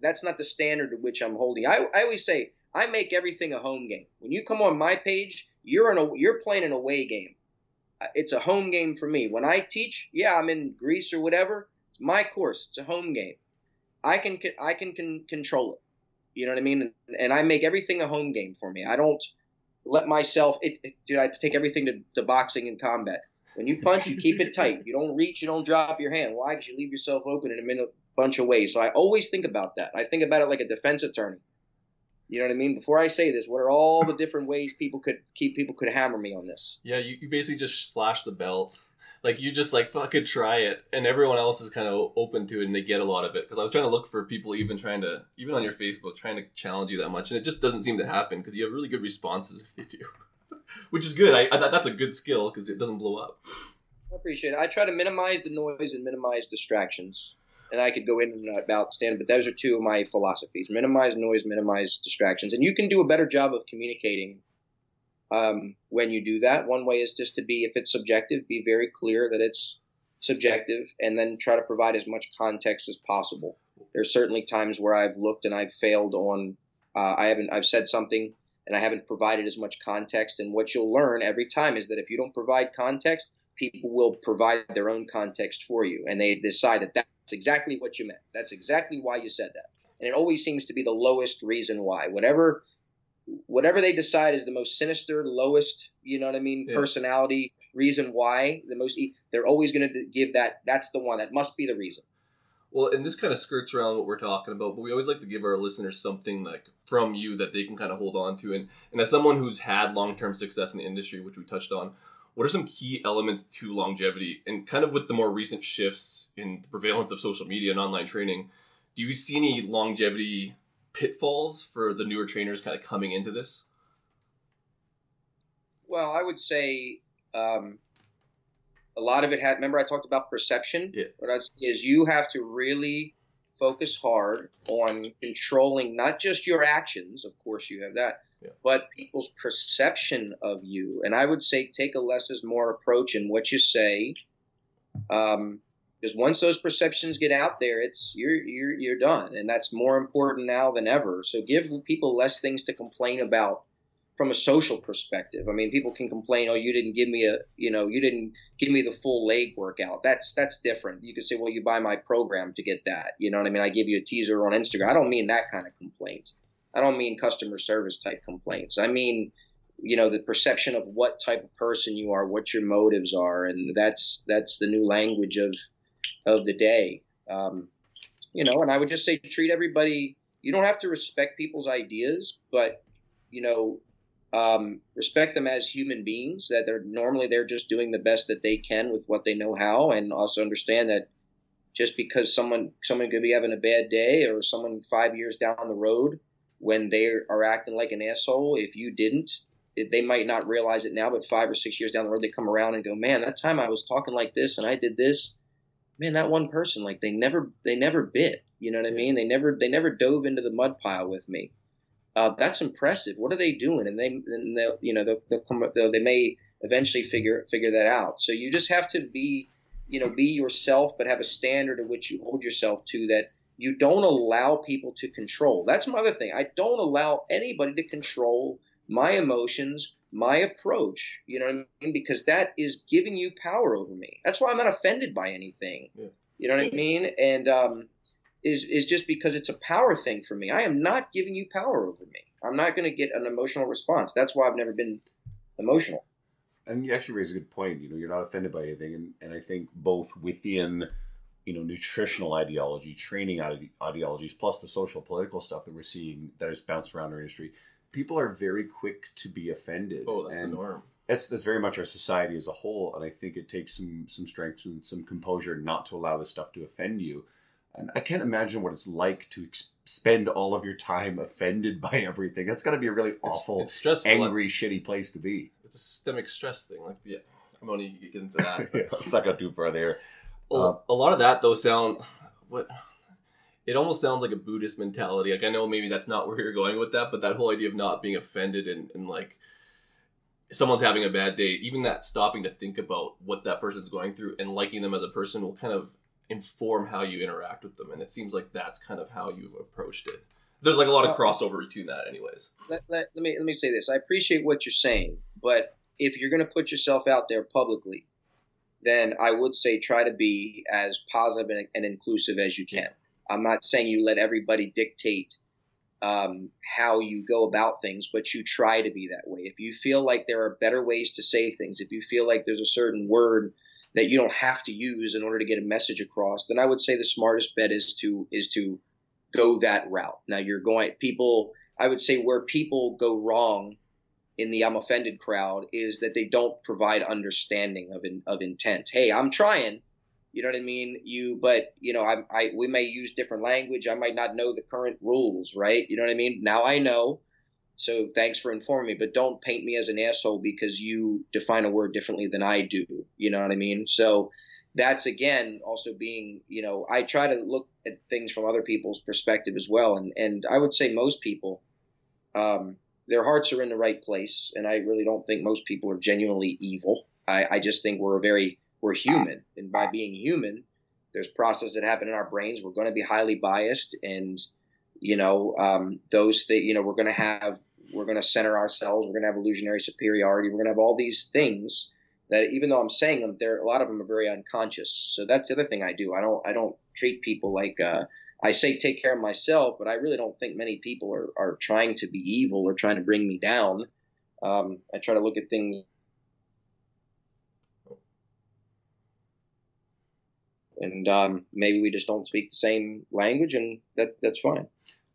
that's not the standard to which I'm holding. I, I always say I make everything a home game. When you come on my page, you're in a you're playing an away game. Uh, it's a home game for me. When I teach, yeah, I'm in Greece or whatever. It's my course. It's a home game. I can I can, can control it. You know what I mean? And I make everything a home game for me. I don't let myself. It, it dude, I take everything to, to boxing and combat. When you punch, you keep it tight. You don't reach, you don't drop your hand. Why? Because you leave yourself open in a minute, bunch of ways. So I always think about that. I think about it like a defense attorney. You know what I mean? Before I say this, what are all the different ways people could keep people could hammer me on this? Yeah, you, you basically just flash the belt. Like you just like fucking try it, and everyone else is kind of open to it, and they get a lot of it. Because I was trying to look for people even trying to, even on your Facebook, trying to challenge you that much, and it just doesn't seem to happen because you have really good responses if they do, which is good. I, I that's a good skill because it doesn't blow up. I appreciate it. I try to minimize the noise and minimize distractions. And I could go in and about stand, but those are two of my philosophies: minimize noise, minimize distractions. And you can do a better job of communicating um, when you do that. One way is just to be, if it's subjective, be very clear that it's subjective, and then try to provide as much context as possible. There's certainly times where I've looked and I've failed on. Uh, I haven't. I've said something and I haven't provided as much context. And what you'll learn every time is that if you don't provide context, people will provide their own context for you, and they decide that that's exactly what you meant. That's exactly why you said that. And it always seems to be the lowest reason why. Whatever whatever they decide is the most sinister, lowest, you know what I mean, Yeah. personality reason why, the most they're always going to give that that's the one that must be the reason. Well, and this kind of skirts around what we're talking about, but we always like to give our listeners something like from you that they can kind of hold on to. And and as someone who's had long term success in the industry, which we touched on, what are some key elements to longevity? And kind of with the more recent shifts in the prevalence of social media and online training, do you see any longevity pitfalls for the newer trainers kind of coming into this? Well, I would say um, a lot of it had. Remember, I talked about perception. Yeah. What I'd say is you have to really focus hard on controlling not just your actions. Of course, you have that, Yeah. but people's perception of you. And I would say take a less is more approach in what you say. Um, because once those perceptions get out there, it's you're you're you're done, and that's more important now than ever. So give people less things to complain about from a social perspective. I mean, people can complain, "Oh, you didn't give me a, you know, you didn't give me the full leg workout." That's that's different. You could say, "Well, you buy my program to get that." You know what I mean? I give you a teaser on Instagram. I don't mean that kind of complaint. I don't mean customer service type complaints. I mean, you know, the perception of what type of person you are, what your motives are, and that's that's the new language of of the day. Um, you know, and I would just say treat everybody. You don't have to respect people's ideas, but you know, um, respect them as human beings. That they're normally they're just doing the best that they can with what they know how, and also understand that just because someone someone could be having a bad day, or someone five years down the road when they are acting like an asshole, if you didn't, it, they might not realize it now, but five or six years down the road, they come around and go, "Man, that time I was talking like this and I did this." Man, that one person, like they never, they never bit. You know what I mean? They never, they never dove into the mud pile with me. Uh, that's impressive. What are they doing? And they, and they you know, they'll, they'll come, they'll, they may eventually figure figure that out. So you just have to be, you know, be yourself, but have a standard of which you hold yourself to that you don't allow people to control. That's my other thing. I don't allow anybody to control my emotions, my approach. You know what I mean? Because that is giving you power over me. That's why I'm not offended by anything. Yeah. You know what I mean? And um, is is just because it's a power thing for me. I am not giving you power over me. I'm not going to get an emotional response. That's why I've never been emotional. And you actually raise a good point. You know, you're not offended by anything, and, and I think both within, you know, nutritional ideology, training ide- ideologies, plus the social political stuff that we're seeing that has bounced around our industry, people are very quick to be offended. Oh, that's and the norm. That's that's very much our society as a whole, and I think it takes some some strength and some composure not to allow this stuff to offend you. And I can't imagine what it's like to ex- spend all of your time offended by everything. That's got to be a really awful, it's stressful. angry, shitty place to be. It's a systemic stress thing. Like, yeah, I'm only get into that. yeah, let's not go too far there. Well, um, a lot of that though sound what it almost sounds like a Buddhist mentality. Like I know maybe that's not where you're going with that, but that whole idea of not being offended and, and like someone's having a bad day, even that stopping to think about what that person's going through and liking them as a person will kind of inform how you interact with them. And it seems like that's kind of how you've approached it. There's like a lot of crossover between that, anyways. let, let, let me let me say this. I appreciate what you're saying, but if you're going to put yourself out there publicly, then I would say try to be as positive and, and inclusive as you can. I'm not saying you let everybody dictate um, how you go about things, but you try to be that way. If you feel like there are better ways to say things, if you feel like there's a certain word that you don't have to use in order to get a message across, then I would say the smartest bet is to is to go that route. Now you're going people I would say where people go wrong in the I'm offended crowd is that they don't provide understanding of in, of intent. Hey, I'm trying, you know what I mean? You, but you know, I, I, we may use different language. I might not know the current rules, right? You know what I mean? Now I know. So thanks for informing me, but don't paint me as an asshole because you define a word differently than I do. You know what I mean? So that's again also being, you know, I try to look at things from other people's perspective as well, and and I would say most people, um, their hearts are in the right place, and I really don't think most people are genuinely evil. I, I just think we're a very we're human, and by being human, there's processes that happen in our brains. We're going to be highly biased, and you know um, those things. You know we're going to have we're going to center ourselves. We're going to have illusionary superiority. We're going to have all these things that, even though I'm saying them, there a lot of them are very unconscious. So that's the other thing I do. I don't I don't treat people like uh, I say take care of myself, but I really don't think many people are are trying to be evil or trying to bring me down. Um, I try to look at things and um, maybe we just don't speak the same language, and that that's fine.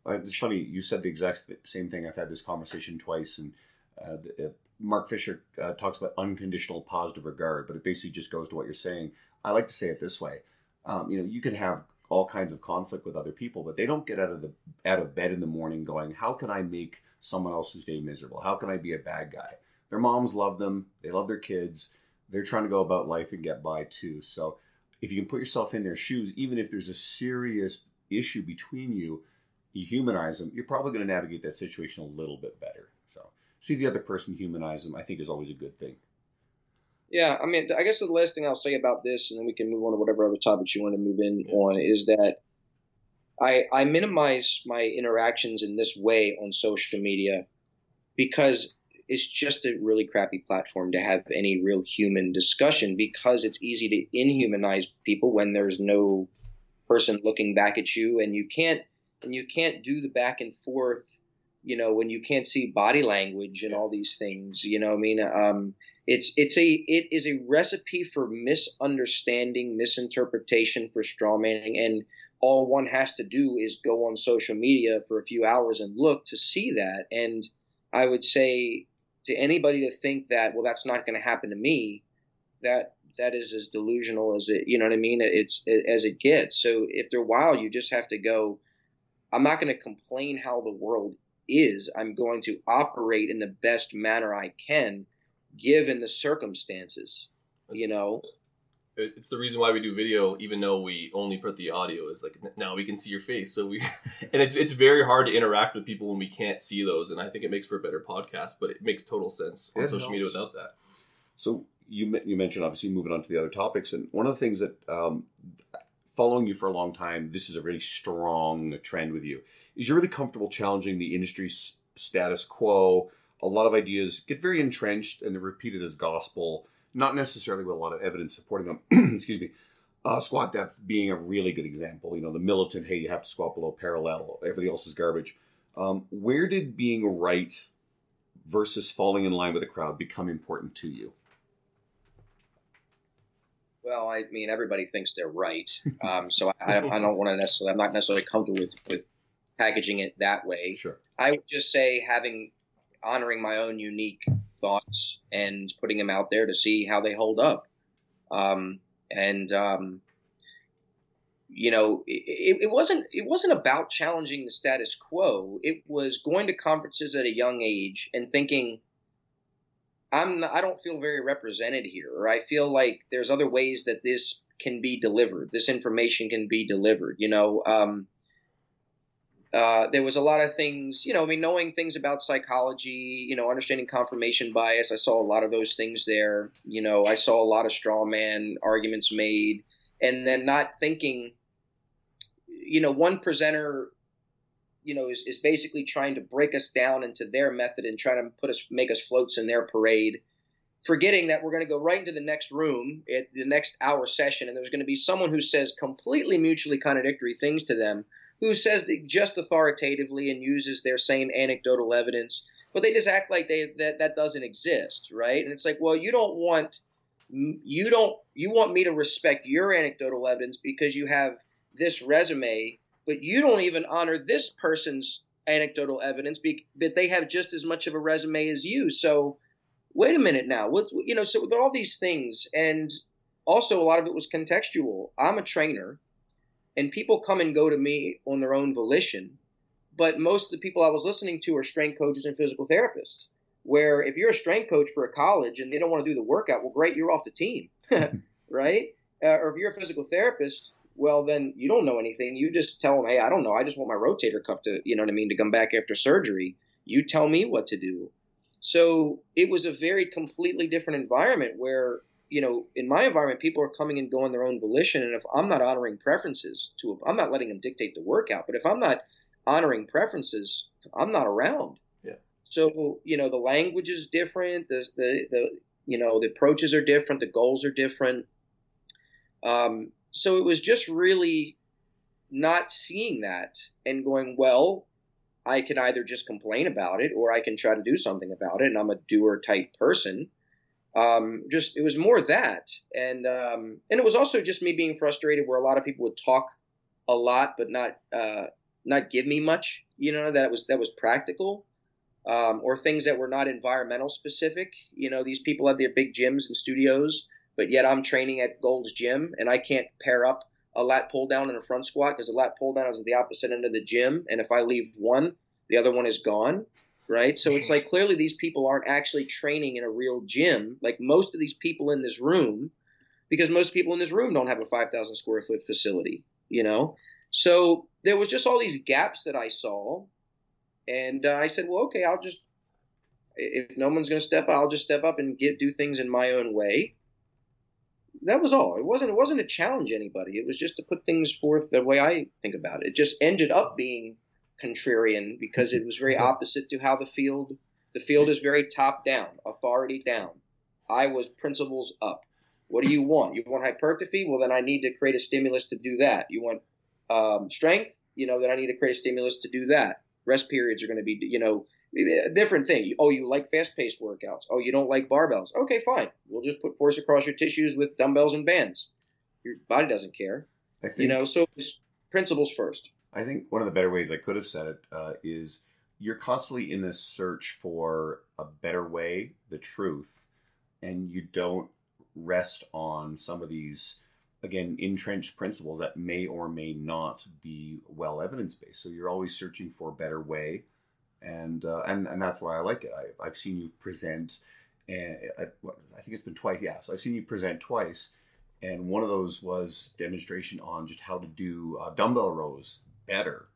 Uh, it's funny you said the exact same thing. I've had this conversation twice, and uh, the, uh, Mark Fisher uh, talks about unconditional positive regard, but it basically just goes to what you're saying. I like to say it this way: um, you know, you can have all kinds of conflict with other people, but they don't get out of the out of bed in the morning going, "How can I make someone else's day miserable? How can I be a bad guy?" Their moms love them; they love their kids. They're trying to go about life and get by too. So if you can put yourself in their shoes, even if there's a serious issue between you, you humanize them, you're probably going to navigate that situation a little bit better. So see the other person humanize them, I think is always a good thing. Yeah, I mean, I guess the last thing I'll say about this, and then we can move on to whatever other topics you want to move in on, is that I I minimize my interactions in this way on social media because it's just a really crappy platform to have any real human discussion because it's easy to inhumanize people when there's no person looking back at you and you can't and you can't do the back and forth you know when you can't see body language and all these things you know i mean um, it's it's a it is a recipe for misunderstanding misinterpretation for strawmanning and all one has to do is go on social media for a few hours and look to see that. And i would say to anybody to think that well that's not going to happen to me that that is as delusional as it you know what i mean? It's it, as it gets. So if they're wild you just have to go i'm not going to complain how the world is. I'm going to operate in the best manner i can given the circumstances you know? It's the reason why we do video even though we only put the audio. Is like now we can see your face. So we and it's it's very hard to interact with people when we can't see those and i think it makes for a better podcast but it makes total sense on It social helps. media without that. So you you mentioned obviously moving on to the other topics, and one of the things that um, following you for a long time, this is a really strong trend with you. Is you're really comfortable challenging the industry's status quo. A lot of ideas get very entrenched and they're repeated as gospel, not necessarily with a lot of evidence supporting them. Excuse me. Uh, squat depth being a really good example. You know, the militant, hey, you have to squat below parallel. Everything else is garbage. Um, where did being right versus falling in line with the crowd become important to you? Well i mean everybody thinks they're right um, so i, I don't want to necessarily i'm not necessarily comfortable with, with packaging it that way Sure. I would just say having honoring my own unique thoughts and putting them out there to see how they hold up. Um, and um, you know, it, it wasn't it wasn't about challenging the status quo. It was going to conferences at a young age and thinking, I'm not, I don't feel very represented here, or I feel like there's other ways that this can be delivered. This information can be delivered. You know. Um, uh, there was a lot of things, you know, I mean, knowing things about psychology, you know, understanding confirmation bias. I saw a lot of those things there. You know, I saw a lot of straw man arguments made, and then not thinking, you know, one presenter, you know, is, is basically trying to break us down into their method and trying to put us, make us floats in their parade, forgetting that we're going to go right into the next room at the next hour session, and there's going to be someone who says completely mutually contradictory things to them who says that just authoritatively and uses their same anecdotal evidence, but they just act like they that that doesn't exist, right? And it's like, well, you don't want you don't you want me to respect your anecdotal evidence because you have this resume, but you don't even honor this person's anecdotal evidence, but they have just as much of a resume as you. So wait a minute now, what you know? So with all these things, and also a lot of it was contextual. I'm a trainer, and people come and go to me on their own volition. But most of the people I was listening to are strength coaches and physical therapists. Where if you're a strength coach for a college and they don't want to do the workout, well, great, you're off the team, right? Uh, or if you're a physical therapist, well, then you don't know anything. You just tell them, hey, I don't know. I just want my rotator cuff to, you know what I mean, to come back after surgery. You tell me what to do. So it was a very completely different environment where, you know, in my environment, people are coming and going their own volition. And if I'm not honoring preferences to, I'm not letting them dictate the workout. But if I'm not honoring preferences, I'm not around. Yeah. So, you know, the language is different. The, the, the, you know, the approaches are different. The goals are different. Um, so it was just really not seeing that and going, well, I can either just complain about it or I can try to do something about it. And I'm a doer type person. Um, just it was more that, and um, and it was also just me being frustrated where a lot of people would talk a lot but not uh, not give me much. You know that was that was practical, um, or things that were not environmental specific. You know these people had their big gyms and studios, but yet I'm training at Gold's Gym and I can't pair up a lat pull down and a front squat because the lat pull down is at the opposite end of the gym, and if I leave one, the other one is gone, right? So it's like clearly these people aren't actually training in a real gym, like most of these people in this room, because most people in this room don't have a 5,000 square foot facility, you know. So there was just all these gaps that I saw, and uh, I said, well, okay, I'll just if no one's going to step up, I'll just step up and get do things in my own way that was all. It wasn't it wasn't to challenge anybody. It was just to put things forth the way I think about it. It just ended up being contrarian because it was very opposite to how the field the field is very top down, authority down. I was principles up. What do you want? You want hypertrophy? Well, then I need to create a stimulus to do that. You want um, strength? You know, then I need to create a stimulus to do that. Rest periods are going to be, you know, a different thing. Oh, you like fast-paced workouts. Oh, you don't like barbells. Okay, fine. We'll just put force across your tissues with dumbbells and bands. Your body doesn't care. I think, you know, so principles first. I think one of the better ways I could have said it uh, is you're constantly in this search for a better way, the truth, and you don't rest on some of these again entrenched principles that may or may not be well evidence based. So you're always searching for a better way and uh, and and that's why I like it. I, I've seen you present, and I, I think it's been twice. Yeah, so I've seen you present twice, and one of those was demonstration on just how to do uh, dumbbell rows better,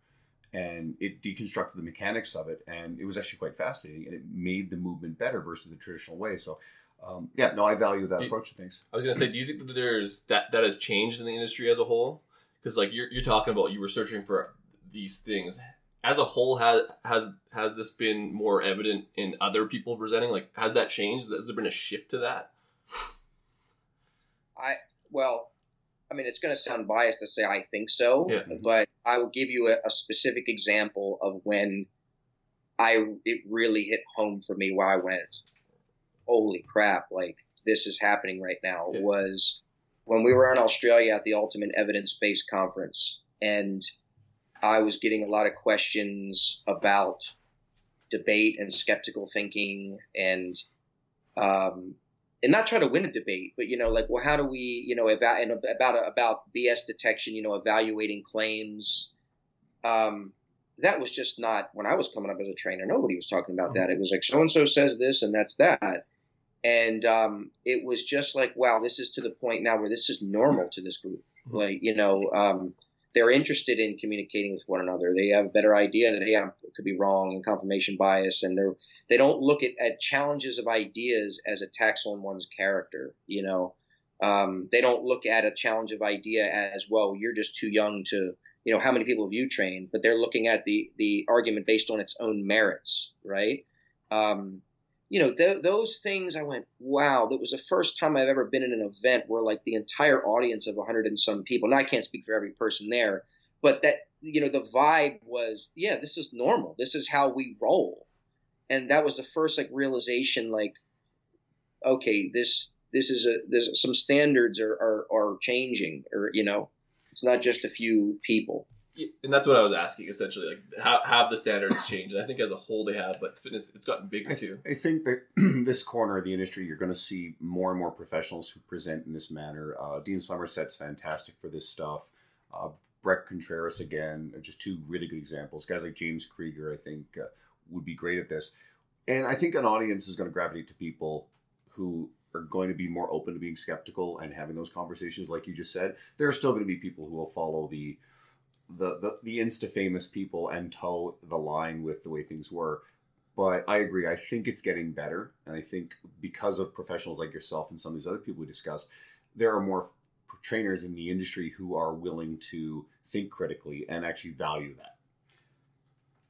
and it deconstructed the mechanics of it, and it was actually quite fascinating, and it made the movement better versus the traditional way. So. Um, yeah, no, I value that approach to things. I was gonna say, do you think that there's that that has changed in the industry as a whole? Because like you're you're talking about, you were searching for these things as a whole has has has this been more evident in other people presenting like has that changed has there been a shift to that i well i mean it's going to sound biased to say i think so yeah. but i will give you a, a, specific example of when i it really hit home for me where i went holy crap like this is happening right now yeah. was when we were in australia at the ultimate evidence-based conference and I was getting a lot of questions about debate and skeptical thinking and um, and not trying to win a debate, but you know, like, well, how do we, you know, eva- and about about BS detection, you know, evaluating claims. Um, that was just not when I was coming up as a trainer. Nobody was talking about that. It was like so and so says this and that's that, and um, it was just like, wow, this is to the point now where this is normal to this group. Mm-hmm. Like, you know, um, they're interested in communicating with one another. They have a better idea that hey, I could be wrong and confirmation bias, and they're they don't look at, at challenges of ideas as attacks on one's character. You know, um, they don't look at a challenge of idea as well. You're just too young to you know how many people have you trained, but they're looking at the the argument based on its own merits, right? Um, you know, th- those things I went, wow, that was the first time I've ever been in an event where like the entire audience of 100 and some people, and I can't speak for every person there, but that, you know, the vibe was, yeah, this is normal. This is how we roll. And that was the first like realization, like, okay, this, this is a, there's some standards are, are, are changing or, you know, it's not just a few people. And that's what I was asking essentially. Like, how, have the standards changed? And I think as a whole they have, but fitness it's gotten bigger I, too. I think that this corner of the industry, you're going to see more and more professionals who present in this manner. Uh, Dean Somerset's fantastic for this stuff. Uh, Bret Contreras again, just two really good examples. Guys like James Krieger, I think, uh, would be great at this. And I think an audience is going to gravitate to people who are going to be more open to being skeptical and having those conversations, like you just said. There are still going to be people who will follow the the the, the insta famous people and toe the line with the way things were. But I agree. I think it's getting better, and I think because of professionals like yourself and some of these other people we discussed, there are more trainers in the industry who are willing to think critically and actually value that.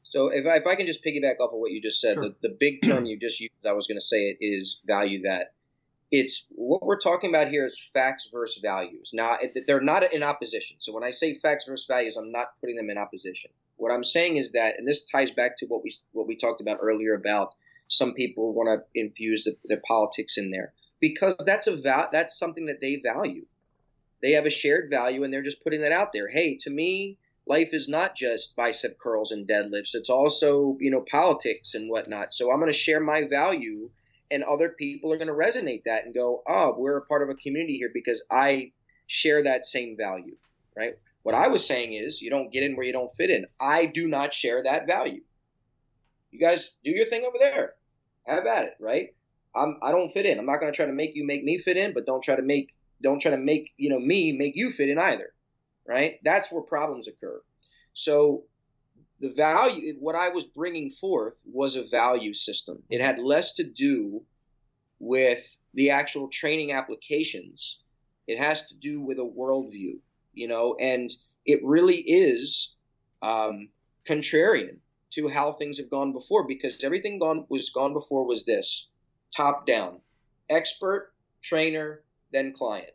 So if I, if I can just piggyback off of what you just said, Sure. the, the big term you just used, I was going to say it is value that. It's what we're talking about here is facts versus values. Now they're not in opposition. So when I say facts versus values, I'm not putting them in opposition. What I'm saying is that, and this ties back to what we what we talked about earlier about some people want to infuse the, the politics in there because that's a val- that's something that they value. They have a shared value, and they're just putting that out there. Hey, to me, life is not just bicep curls and deadlifts. It's also, you know, politics and whatnot. So I'm going to share my value, and other people are going to resonate that and go, oh, we're a part of a community here because I share that same value, right? What I was saying is, you don't get in where you don't fit in. I do not share that value. You guys do your thing over there. Have at it, right? I'm, I don't fit in. I'm not going to try to make you make me fit in, but don't try to make don't try to make you know me make you fit in either right? That's where problems occur. So the value, what I was bringing forth was a value system. It had less to do with the actual training applications. It has to do with a worldview, you know, and it really is um, contrarian to how things have gone before because everything gone was gone before was this top down expert trainer then client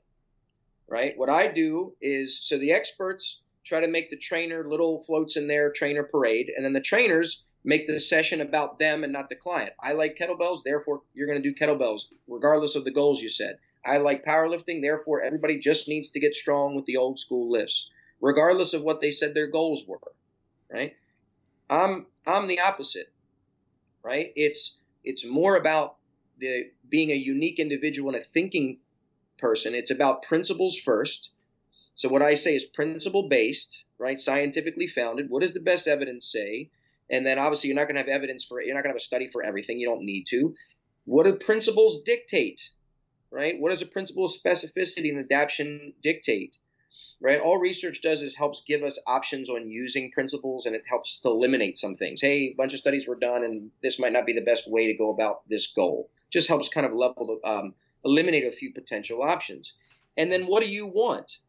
right? What I do is so the experts try to make the trainer little floats in their trainer parade, and then the trainers make the session about them and not the client. I like kettlebells, therefore you're going to do kettlebells, regardless of the goals you set. I like powerlifting, therefore everybody just needs to get strong with the old school lifts, regardless of what they said their goals were, right? I'm I'm the opposite, right? It's it's more about the being a unique individual and a thinking person. It's about principles first. So what I say is principle based, right? Scientifically founded. What does the best evidence say? And then obviously you're not going to have evidence for it, you're not going to have a study for everything. You don't need to. What do principles dictate? Right? What does a principle of specificity and adaptation dictate? Right? All research does is helps give us options on using principles and it helps to eliminate some things. Hey, a bunch of studies were done and this might not be the best way to go about this goal. Just helps kind of level the um, eliminate a few potential options. And then what do you want?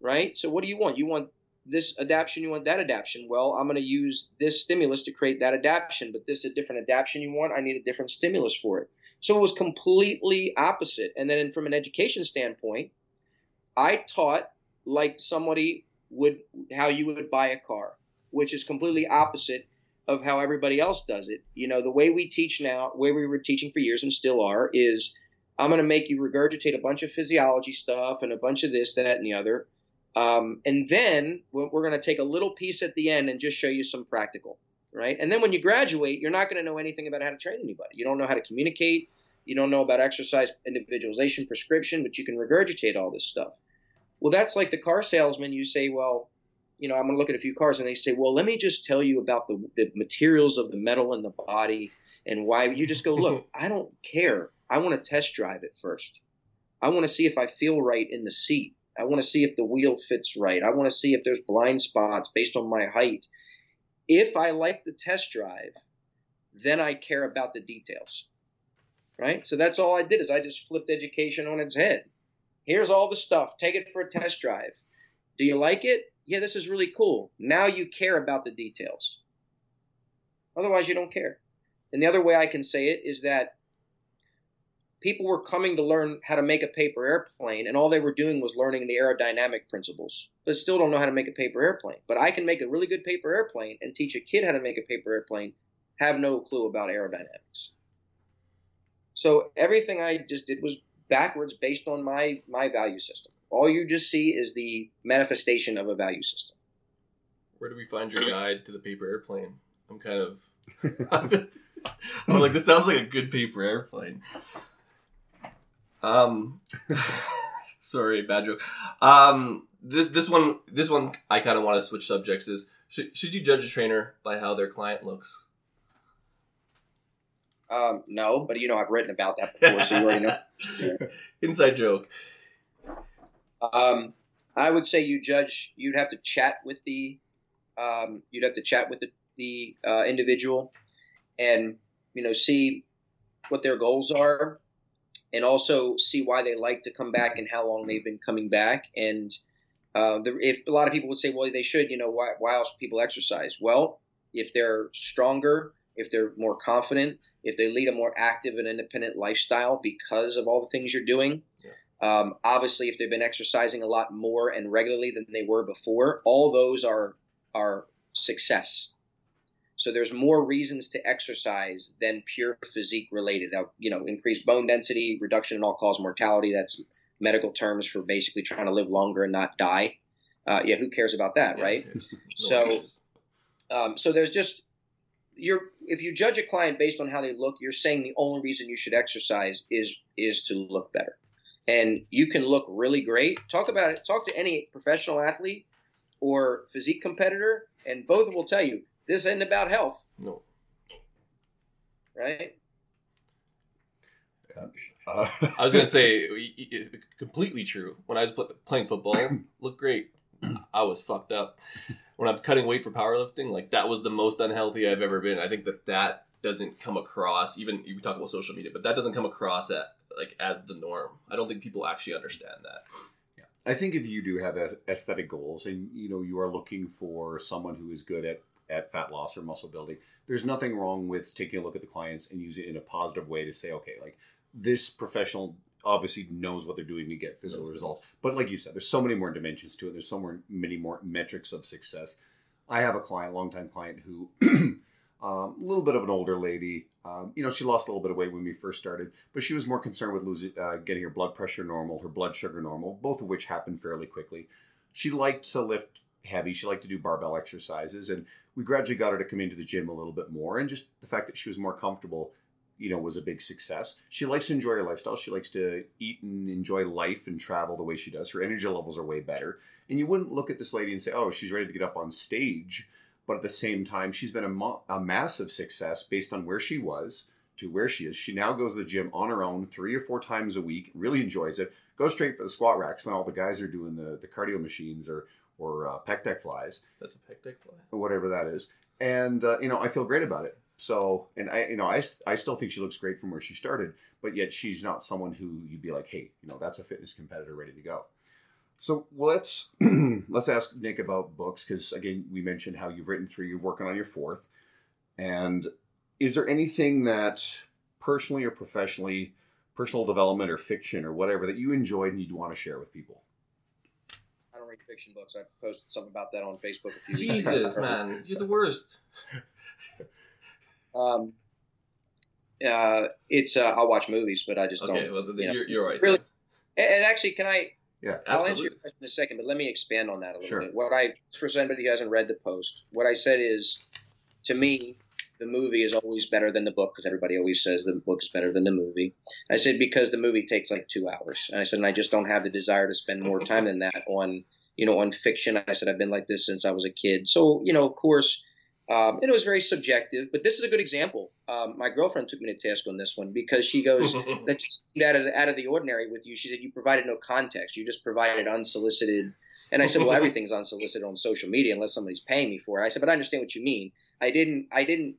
Right? So what do you want? You want this adaptation, you want that adaptation. Well, I'm going to use this stimulus to create that adaptation, but this is a different adaptation you want. I need a different stimulus for it. So it was completely opposite. And then from an education standpoint, I taught like somebody would how you would buy a car, which is completely opposite of how everybody else does it. You know, the way we teach now, the way we were teaching for years and still are, is I'm going to make you regurgitate a bunch of physiology stuff and a bunch of this, that, and the other. Um, and then we're going to take a little piece at the end and just show you some practical, right? And then when you graduate, you're not going to know anything about how to train anybody. You don't know how to communicate. You don't know about exercise individualization, prescription, but you can regurgitate all this stuff. Well, that's like the car salesman. You say, well, you know, I'm going to look at a few cars, and they say, well, let me just tell you about the, the materials of the metal in the body and why. You just go, look, I don't care. I want to test drive it first. I want to see if I feel right in the seat. I want to see if the wheel fits right. I want to see if there's blind spots based on my height. If I like the test drive, then I care about the details. Right? So that's all I did is I just flipped education on its head. Here's all the stuff. Take it for a test drive. Do you like it? Yeah, this is really cool. Now you care about the details. Otherwise, you don't care. And the other way I can say it is that people were coming to learn how to make a paper airplane, and all they were doing was learning the aerodynamic principles. But still don't know how to make a paper airplane. But I can make a really good paper airplane and teach a kid how to make a paper airplane, have no clue about aerodynamics. So everything I just did was backwards based on my my value system. All you just see is the manifestation of a value system. Where do we find your guide to the paper airplane? I'm kind of. I'm like, this sounds like a good paper airplane. Um, sorry, bad joke. Um, this this one this one I kind of want to switch subjects. Is should, should you judge a trainer by how their client looks? Um, no, but you know I've written about that before, so you already know. Inside joke. Um, I would say you judge. You'd have to chat with the. Um, you'd have to chat with the, the uh, individual, and you know see what their goals are, and also see why they like to come back and how long they've been coming back. And uh, the, if a lot of people would say, well, they should, you know, why, why else people exercise? Well, if they're stronger, if they're more confident, if they lead a more active and independent lifestyle because of all the things you're doing. Um, obviously, if they've been exercising a lot more and regularly than they were before, all those are are success. So there's more reasons to exercise than pure physique related. Now, you know, increased bone density, reduction in all cause mortality. That's medical terms for basically trying to live longer and not die. Uh, yeah, who cares about that, Yeah, right? So- Um, so there's just you're if you judge a client based on how they look, you're saying the only reason you should exercise is is to look better, and you can look really great. Talk about it. Talk to any professional athlete or physique competitor, and both will tell you this isn't about health, no. right? Uh, I was gonna say y- y- it's completely true. When I was pl- playing football, looked great. I was fucked up. When I'm cutting weight for powerlifting, like that was the most unhealthy I've ever been. I think that that doesn't come across. Even we talk about social media, but that doesn't come across at like as the norm. I don't think people actually understand that. Yeah, I think if you do have a- aesthetic goals and you know you are looking for someone who is good at at fat loss or muscle building, there's nothing wrong with taking a look at the clients and use it in a positive way to say, okay, like this professional obviously knows what they're doing to get physical the results. But like you said, there's so many more dimensions to it. There's so more, many more metrics of success. I have a client, longtime client, who um, a little bit of an older lady. Um, you know, she lost a little bit of weight when we first started, but she was more concerned with losing, uh, getting her blood pressure normal, her blood sugar normal, both of which happened fairly quickly. She liked to lift heavy. She liked to do barbell exercises, and we gradually got her to come into the gym a little bit more. And just the fact that she was more comfortable, you know, was a big success. She likes to enjoy her lifestyle. She likes to eat and enjoy life and travel the way she does. Her energy levels are way better. And you wouldn't look at this lady and say, "Oh, she's ready to get up on stage." But at the same time, she's been a, mo- a massive success based on where she was to where she is. She now goes to the gym on her own three or four times a week, really enjoys it, goes straight for the squat racks when all the guys are doing the, the cardio machines or, or uh, pec deck flies, That's a pec deck fly. whatever that is. And, uh, you know, I feel great about it. So, and I, you know, I, I still think she looks great from where she started, but yet she's not someone who you'd be like, hey, you know, that's a fitness competitor ready to go. So let's let's ask Nick about books because again we mentioned how you've written three, you're working on your fourth, and is there anything that personally or professionally, personal development or fiction or whatever that you enjoyed and you'd want to share with people? I fiction books. I posted something about that on Facebook a few weeks ago. Jesus, man, you're the worst. Um, uh, it's uh, I'll watch movies, but I just Okay, don't. well, then you know, you're, you're right. really- And and actually, can I? Yeah, I'll answer Absolutely. your question in a second, but let me expand on that a little Sure. bit. What I, for somebody who hasn't read the post, what I said is, to me, the movie is always better than the book because everybody always says the book is better than the movie. I said because the movie takes like two hours, and I said and I just don't have the desire to spend more time than that on, you know, on fiction. I said I've been like this since I was a kid, so you know, of course. Um, and it was very subjective, but this is a good example. Um, my girlfriend took me to task on this one because she goes, that just seemed out of the, out of the ordinary with you. She said you provided no context. You just provided unsolicited. And I said, well, everything's unsolicited on social media unless somebody's paying me for it. I said, but I understand what you mean. I didn't. I didn't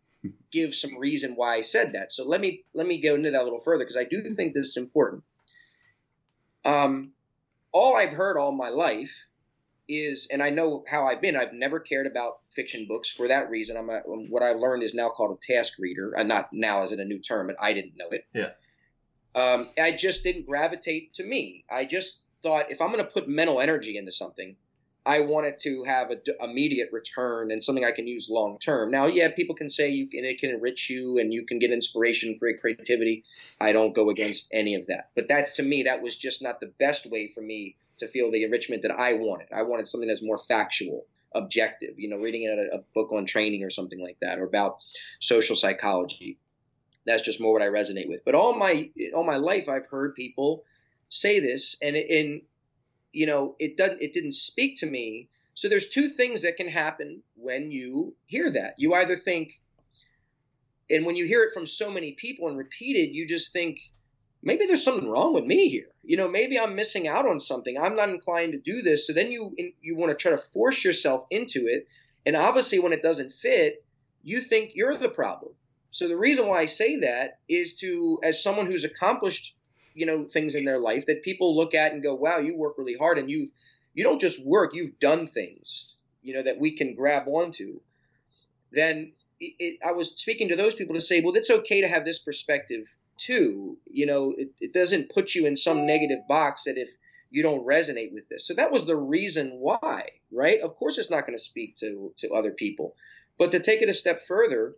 give some reason why I said that. So let me let me go into that a little further because I do think this is important. Um, all I've heard all my life is, and I know how I've been. I've never cared about fiction books for that reason. I'm a, what I learned is now called a task reader. Uh, not now as in a new term, but I didn't know it. Yeah. Um, I just didn't gravitate to me. I just thought if I'm going to put mental energy into something, I want it to have a d- immediate return and something I can use long term. Now, yeah, people can say you can it can enrich you and you can get inspiration, create creativity. I don't go against any of that, but that's to me that was just not the best way for me to feel the enrichment that I wanted. I wanted something that's more factual. objective. You know, reading a, a book on training or something like that, or about social psychology. That's just more what I resonate with. But all my all my life, I've heard people say this, and in you know, it doesn't it didn't speak to me. So there's two things that can happen when you hear that. You either think, and when you hear it from so many people and repeated, you just think maybe there's something wrong with me here. You know, maybe I'm missing out on something. I'm not inclined to do this. So then you you want to try to force yourself into it, and obviously when it doesn't fit, you think you're the problem. So the reason why I say that is to as someone who's accomplished, you know, things in their life that people look at and go, "Wow, you work really hard and you you don't just work, you've done things, you know, that we can grab onto." Then it, it, I was speaking to those people to say, "Well, it's okay to have this perspective too. You know, it, it doesn't put you in some negative box that if you don't resonate with this. So that was the reason why, right? Of course, it's not going to speak to to other people, but to take it a step further,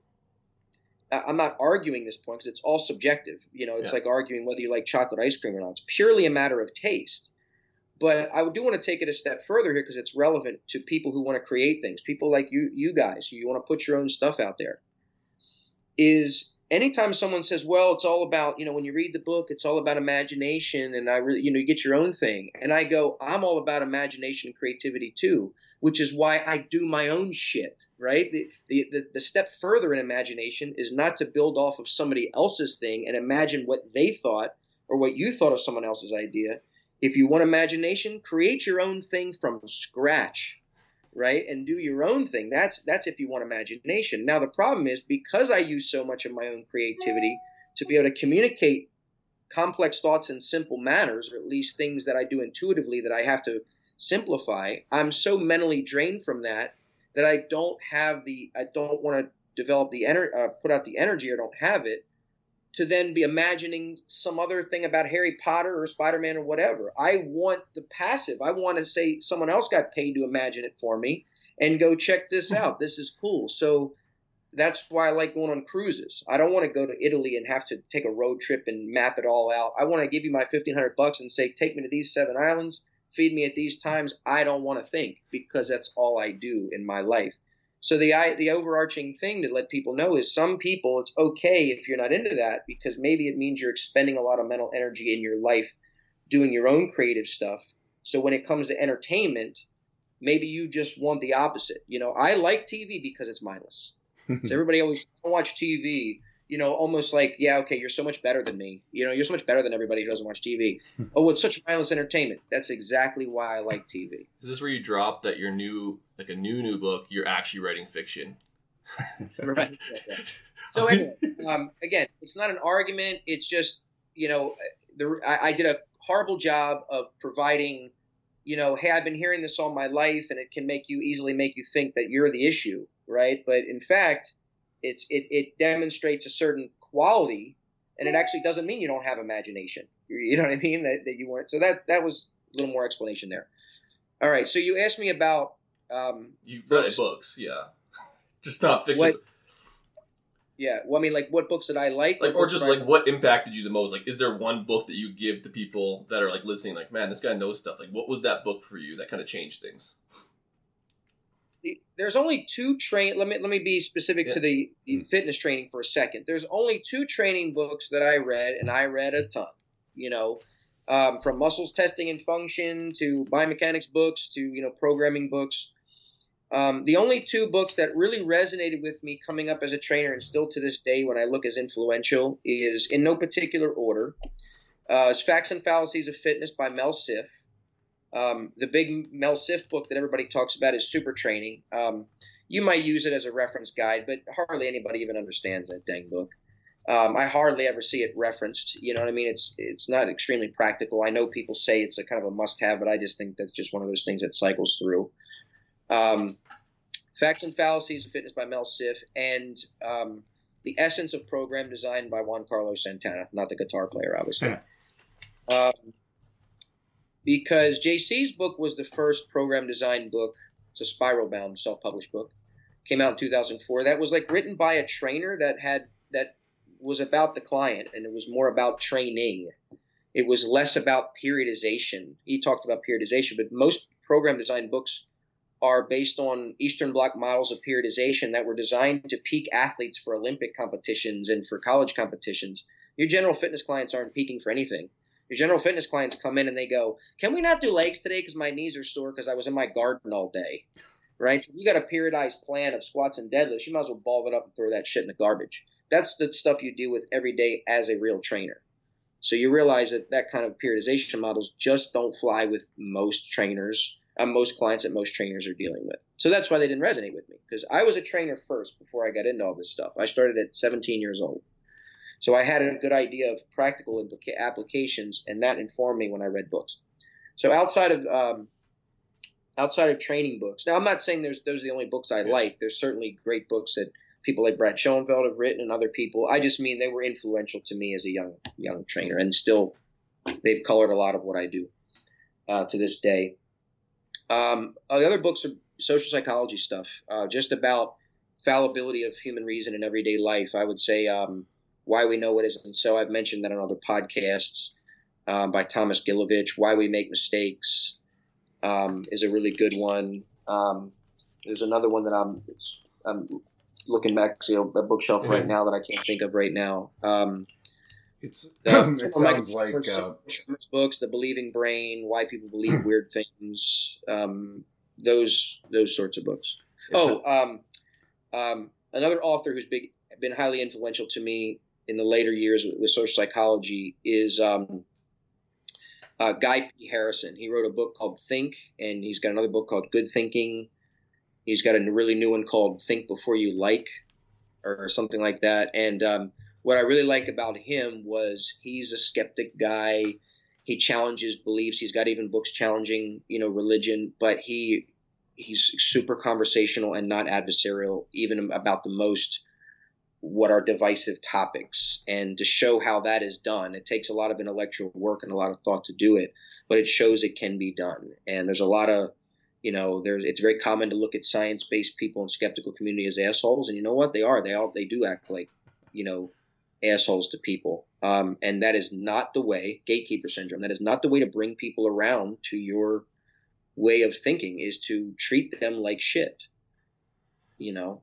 I'm not arguing this point because it's all subjective. You know, it's yeah. like arguing whether you like chocolate ice cream or not. It's purely a matter of taste. But I do want to take it a step further here because it's relevant to people who want to create things, people like you, you guys, who you want to put your own stuff out there. Is anytime someone says, "Well, it's all about," you know, when you read the book, it's all about imagination, and I really, you know, you get your own thing, and I go, "I'm all about imagination and creativity too," which is why I do my own shit. Right. The, the the the step further in imagination is not to build off of somebody else's thing and imagine what they thought or what you thought of someone else's idea. If you want imagination, create your own thing from scratch right? And do your own thing. That's that's if you want imagination. Now the problem is because i use so much of my own creativity to be able to communicate complex thoughts in simple manners or at least things that i do intuitively that i have to simplify i'm so mentally drained from that that i don't have the i don't want to develop the energy uh, put out the energy or don't have it to then be imagining some other thing about Harry Potter or Spider Man or whatever. I want the passive. I want to say someone else got paid to imagine it for me and go check this mm-hmm. out. This is cool. So that's why I like going on cruises. I don't want to go to Italy and have to take a road trip and map it all out. I want to give you my 1500 bucks and say, take me to these seven islands, feed me at these times. I don't want to think because that's all I do in my life. So the the overarching thing to let people know is some people it's okay if you're not into that because maybe it means you're expending a lot of mental energy in your life doing your own creative stuff. So when it comes to entertainment, maybe you just want the opposite. You know, I like TV because it's mindless. so everybody always watch TV you know, almost like, yeah, okay, you're so much better than me. You know, you're so much better than everybody who doesn't watch TV. oh, it's such mindless entertainment. That's exactly why I like TV. Is this where you drop that your new, like a new new book, you're actually writing fiction? right. So anyway, um, again, it's not an argument. It's just, you know, the, I, I did a horrible job of providing, you know, hey, I've been hearing this all my life, and it can make you easily make you think that you're the issue, right? But in fact it's it, it demonstrates a certain quality, and it actually doesn't mean you don't have imagination. You know what I mean? That, that you weren't. So that that was a little more explanation there. All right. So you asked me about. Um, You've read books, yeah. Just not fiction. What, yeah. Well, I mean, like, what books did I like? Like, or just like, what impacted you the most? Like, is there one book that you give to people that are like listening? Like, man, this guy knows stuff. Like, what was that book for you that kind of changed things? There's only two train. Let me let me be specific yeah. to the, the mm. fitness training for a second. There's only two training books that I read, and I read a ton. You know, um, from muscles testing and function to biomechanics books to you know programming books. Um, the only two books that really resonated with me coming up as a trainer and still to this day when I look as influential is in no particular order. Uh, is Facts and Fallacies of Fitness by Mel Siff. Um, the big Mel Siff book that everybody talks about is Super Training. Um, you might use it as a reference guide, but hardly anybody even understands that dang book. Um, I hardly ever see it referenced. You know what I mean? It's it's not extremely practical. I know people say it's a kind of a must-have, but I just think that's just one of those things that cycles through. Um, Facts and Fallacies of Fitness by Mel Siff, and um, The Essence of Program Design by Juan Carlos Santana, not the guitar player, obviously. Because JC's book was the first program design book. It's a spiral bound self published book. Came out in 2004. That was like written by a trainer that had that was about the client and it was more about training. It was less about periodization. He talked about periodization, but most program design books are based on Eastern Bloc models of periodization that were designed to peak athletes for Olympic competitions and for college competitions. Your general fitness clients aren't peaking for anything. Your general fitness clients come in and they go, "Can we not do legs today because my knees are sore because I was in my garden all day?" Right? You got a periodized plan of squats and deadlifts, you might as well ball it up and throw that shit in the garbage. That's the stuff you deal with every day as a real trainer. So you realize that that kind of periodization models just don't fly with most trainers, uh, most clients that most trainers are dealing with. So that's why they didn't resonate with me because I was a trainer first before I got into all this stuff. I started at 17 years old. So I had a good idea of practical implica- applications, and that informed me when I read books. So outside of um, outside of training books, now I'm not saying there's those are the only books I like. There's certainly great books that people like Brad Schoenfeld have written and other people. I just mean they were influential to me as a young young trainer, and still they've colored a lot of what I do uh, to this day. Um, uh, the other books are social psychology stuff, uh, just about fallibility of human reason in everyday life. I would say um, why we know what isn't so. I've mentioned that on other podcasts um, by Thomas Gilovich. Why we make mistakes um, is a really good one. Um, there's another one that I'm, I'm looking back to a bookshelf right now that I can't think of right now. Um, It's it sounds like uh, books, The Believing Brain, Why People Believe Weird Things, um, those those sorts of books. Oh, um, um, another author who's big, been highly influential to me in the later years with, with social psychology is um, uh, Guy P. Harrison. He wrote a book called Think, and he's got another book called Good Thinking. He's got a really new one called Think Before You Like, or something like that. And um, what I really like about him was he's a skeptic guy. He challenges beliefs. He's got even books challenging, you know, religion. But he he's super conversational and not adversarial, even about the most what are divisive topics. And to show how that is done, it takes a lot of intellectual work and a lot of thought to do it, but it shows it can be done. And there's a lot of you know, there's it's very common to look at science-based people in skeptical community as assholes, and you know what? They are. They all they do act like, you know, assholes to people. Um, and that is not the way gatekeeper syndrome. That is not the way to bring people around to your way of thinking. Is to treat them like shit. You know,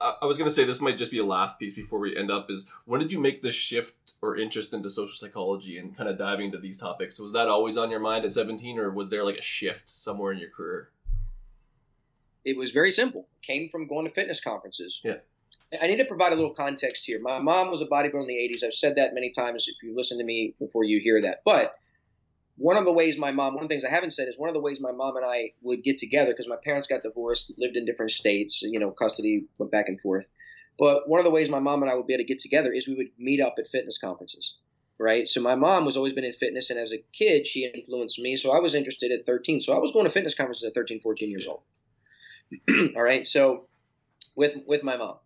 I was gonna say this might just be a last piece before we end up. Is when did you make the shift or interest into social psychology and kind of diving into these topics? Was that always on your mind at seventeen, or was there like a shift somewhere in your career? it was very simple. It came from going to fitness conferences. Yeah. I need to provide a little context here. My mom was a bodybuilder in the 80s. I've said that many times if you listen to me before you hear that. But one of the ways my mom, one of the things I haven't said is one of the ways my mom and I would get together because my parents got divorced, lived in different states, you know, custody went back and forth. But one of the ways my mom and I would be able to get together is we would meet up at fitness conferences, right? So my mom was always been in fitness, and as a kid, she influenced me. So I was interested at 13. So I was going to fitness conferences at 13, 14 years old. All right. So with with my mom,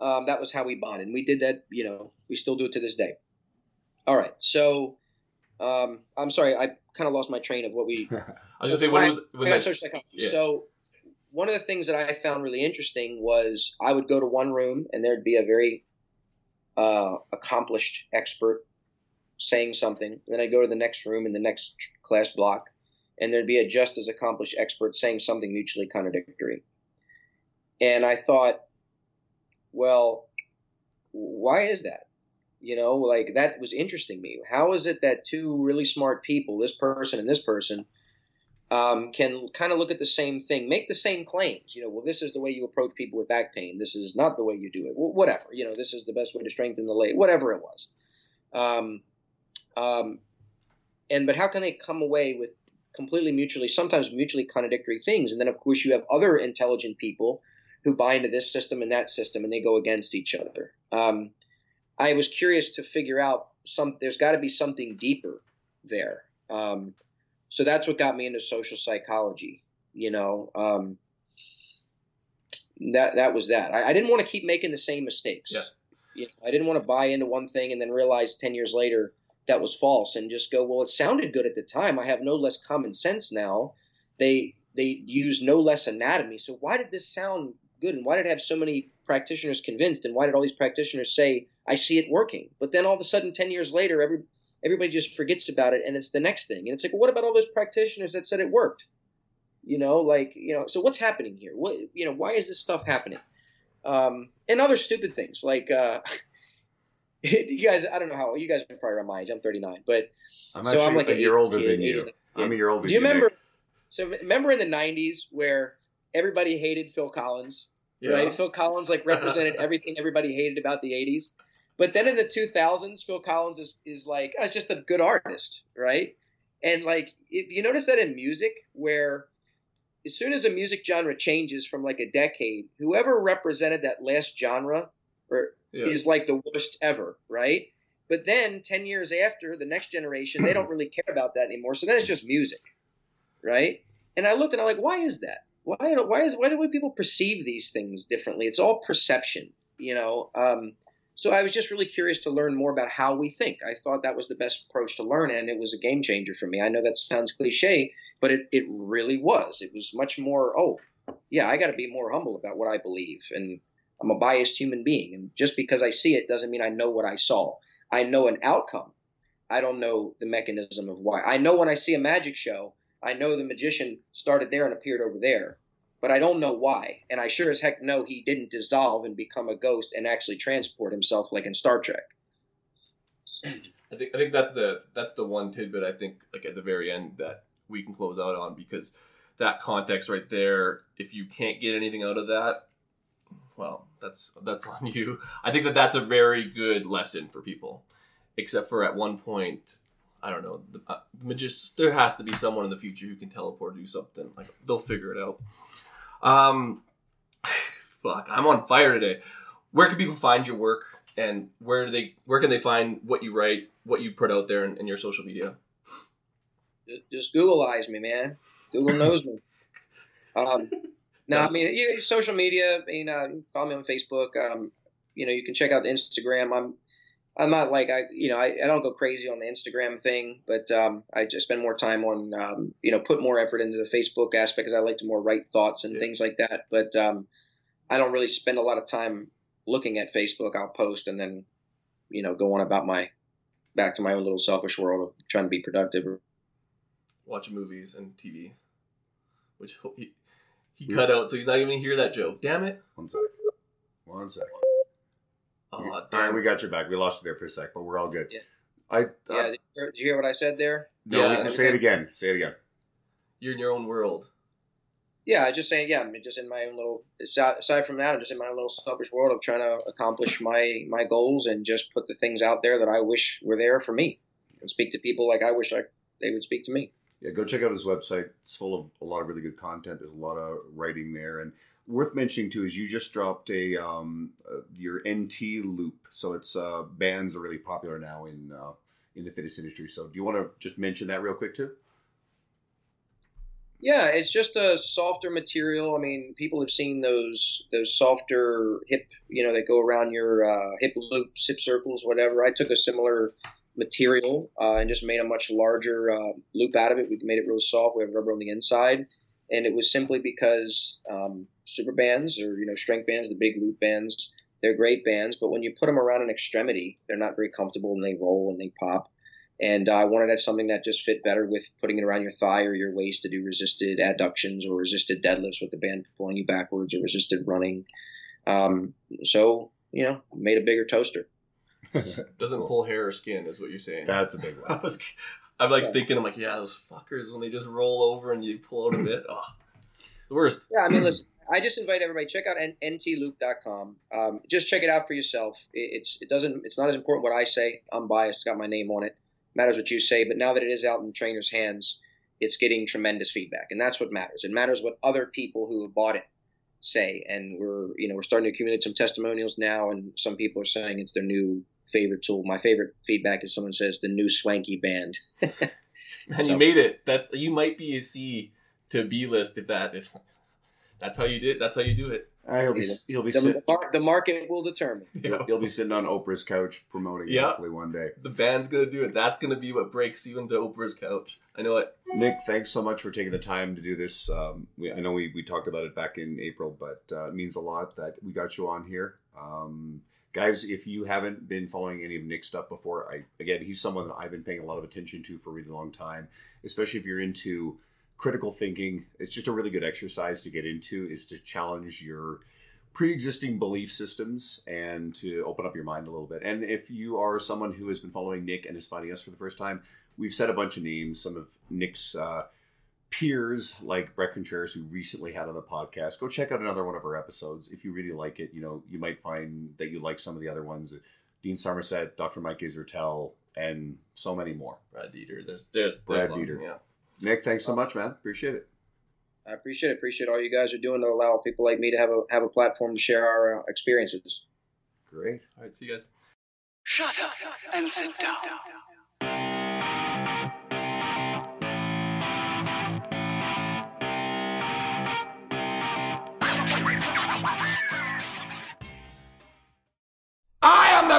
um, that was how we bonded. We did that. You know, we still do it to this day. All right. So um, I'm sorry, I kind of lost my train of what we. I was gonna say when was when I got that, psychology. yeah. So one of the things that I found really interesting was I would go to one room and there'd be a very uh, accomplished expert saying something. And then I'd go to the next room in the next class block, and there'd be a just as accomplished expert saying something mutually contradictory. And I thought, well, why is that? You know, like that was interesting me. How is it that two really smart people, this person and this person, um, can kind of look at the same thing, make the same claims. You know, well, this is the way you approach people with back pain. This is not the way you do it. Well, whatever. You know, this is the best way to strengthen the leg. Whatever it was. Um, um, and but how can they come away with completely mutually, sometimes mutually contradictory things? And then of course you have other intelligent people who buy into this system and that system, and they go against each other. Um, I was curious to figure out some. There's got to be something deeper there. Um, so that's what got me into social psychology. You know, um, that that was that. I, I didn't want to keep making the same mistakes. Yeah. You know, I didn't want to buy into one thing and then realize ten years later that was false, and just go, well, it sounded good at the time. I have no less common sense now. They they use no less anatomy. So why did this sound good, and why did it have so many practitioners convinced, and why did all these practitioners say I see it working? But then all of a sudden, ten years later, every everybody just forgets about it and it's the next thing. And it's like, well, what about all those practitioners that said it worked? You know, like you know, so what's happening here? What you know, why is this stuff happening? Um, and other stupid things like uh, you guys. I don't know how you guys are probably around my age. I'm 39, but I'm So I'm like a year older than 80s you. I'm a year older Do you remember? Nick. So remember in the '90s where everybody hated Phil Collins, Yeah. right? Phil Collins like represented everything everybody hated about the '80s. But then in the 2000s, Phil Collins is is like oh, it's just a good artist, right? And like if you notice that in music, where as soon as a music genre changes from like a decade, whoever represented that last genre or Yeah. is like the worst ever, right? But then 10 years after, the next generation, they don't really care about that anymore. So then it's just music, right? And I looked and I'm like, why is that? Why, why is why do people perceive these things differently? It's all perception, you know. Um, so I was just really curious to learn more about how we think. I thought that was the best approach to learn, and it was a game changer for me. I know that sounds cliche, but it, it really was. It was much more, oh, yeah, I got to be more humble about what I believe. And I'm a biased human being. And just because I see it doesn't mean I know what I saw. I know an outcome. I don't know the mechanism of why. I know when I see a magic show, I know the magician started there and appeared over there, but I don't know why. And I sure as heck know he didn't dissolve and become a ghost and actually transport himself like in Star Trek. I think I think that's the that's the one tidbit I think like at the very end that we can close out on because that context right there, if you can't get anything out of that, well, that's that's on you. I think that that's a very good lesson for people. Except for at one point, I don't know, the uh. There has to be someone in the future who can teleport or do something. Like they'll figure it out. Um, fuck, I'm on fire today. Where can people find your work, and where do they where can they find what you write, what you put out there in, in your social media? Just, just Googleize me, man. Google knows me. Um, no, I mean, yeah, social media. I mean, uh, you can follow me on Facebook. Um, you know, you can check out Instagram. I'm, I'm not like I, you know, I, I don't go crazy on the Instagram thing, but um, I just spend more time on, um, you know, put more effort into the Facebook aspect because I like to more write thoughts and Yeah. things like that. But um, I don't really spend a lot of time looking at Facebook. I'll post and then, you know, go on about my, back to my own little selfish world of trying to be productive. Watch movies and TV, which he, he cut out, so he's not even gonna hear that joke. Damn it! One sec. One sec. Oh, all right, damn. we got your back. We lost you there for a sec, but we're all good. Yeah. I uh, Yeah, did you hear- did you hear what I said there? no. Yeah. say it again. Say it again. You're in your own world. Yeah, I just saying. Yeah, I'm just in my own little. Aside aside from that, I'm just in my own little selfish world of trying to accomplish my my goals and just put the things out there that I wish were there for me, and speak to people like I wish I they would speak to me. Yeah, go check out his website. It's full of a lot of really good content. There's a lot of writing there, and worth mentioning too is you just dropped a um, uh, your NT loop. So it's uh, bands are really popular now in uh, in the fitness industry. So do you want to just mention that real quick too? Yeah, it's just a softer material. I mean, people have seen those those softer hip, you know, that go around your uh, hip loops, hip circles, whatever. I took a similar material uh, and just made a much larger uh, loop out of it. We made it real soft. We have rubber on the inside, and it was simply because um, super bands or you know strength bands, the big loop bands, they're great bands, but when you put them around an extremity, they're not very comfortable and they roll and they pop. And I wanted something that just fit better with putting it around your thigh or your waist to do resisted adductions or resisted deadlifts with the band pulling you backwards or resisted running. Um, so, you know, made a bigger toaster. Doesn't pull hair or skin, is what you're saying. That's a big I one. was, I'm like Yeah. thinking, I'm like, yeah, those fuckers when they just roll over and you pull out a bit. Oh, the worst. Yeah, I mean, listen, I just invite everybody check out n- ntloop.com. Um, just check it out for yourself. It, it's it doesn't it's not as important what I say. I'm biased. It's got my name on it. matters what you say. But now that it is out in trainers' hands, it's getting tremendous feedback, and that's what matters. It matters what other people who have bought it say, and we're you know we're starting to accumulate some testimonials now, and some people are saying it's their new favorite tool. My favorite feedback is someone says the new swanky band. and So- you made it. That you might be a C to B list if that if that's how you did. That's how you do it. Uh, he'll be he'll be The, sit, the, mar- the market will determine. he'll, he'll be sitting on Oprah's couch promoting it Yeah. hopefully one day. The band's gonna do it. That's gonna be what breaks you into Oprah's couch. I know it. Nick, thanks so much for taking the time to do this. Um, we, I know we, we talked about it back in April, but uh, it means a lot that we got you on here. Um, guys, if you haven't been following any of Nick's stuff before, I again, he's someone that I've been paying a lot of attention to for a really long time, especially if you're into critical thinking. It's just a really good exercise to get into is to challenge your pre-existing belief systems and to open up your mind a little bit. And if you are someone who has been following Nick and is finding us for the first time, we've said a bunch of names. Some of Nick's uh, peers, like Bret Contreras, who recently had on the podcast. Go check out another one of our episodes if you really like it. You know, you might find that you like some of the other ones. Dean Somerset, Dr. Mike Israetel, and so many more. Brad Dieter. There's there's Brad there's long- Dieter. Yeah. Nick, thanks so much, man. Appreciate it. I appreciate it. Appreciate all you guys are doing to allow people like me to have a have a platform to share our uh, experiences. Great. All right. See you guys. Shut up and sit down.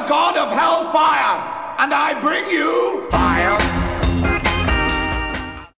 The god of hellfire, and I bring you fire,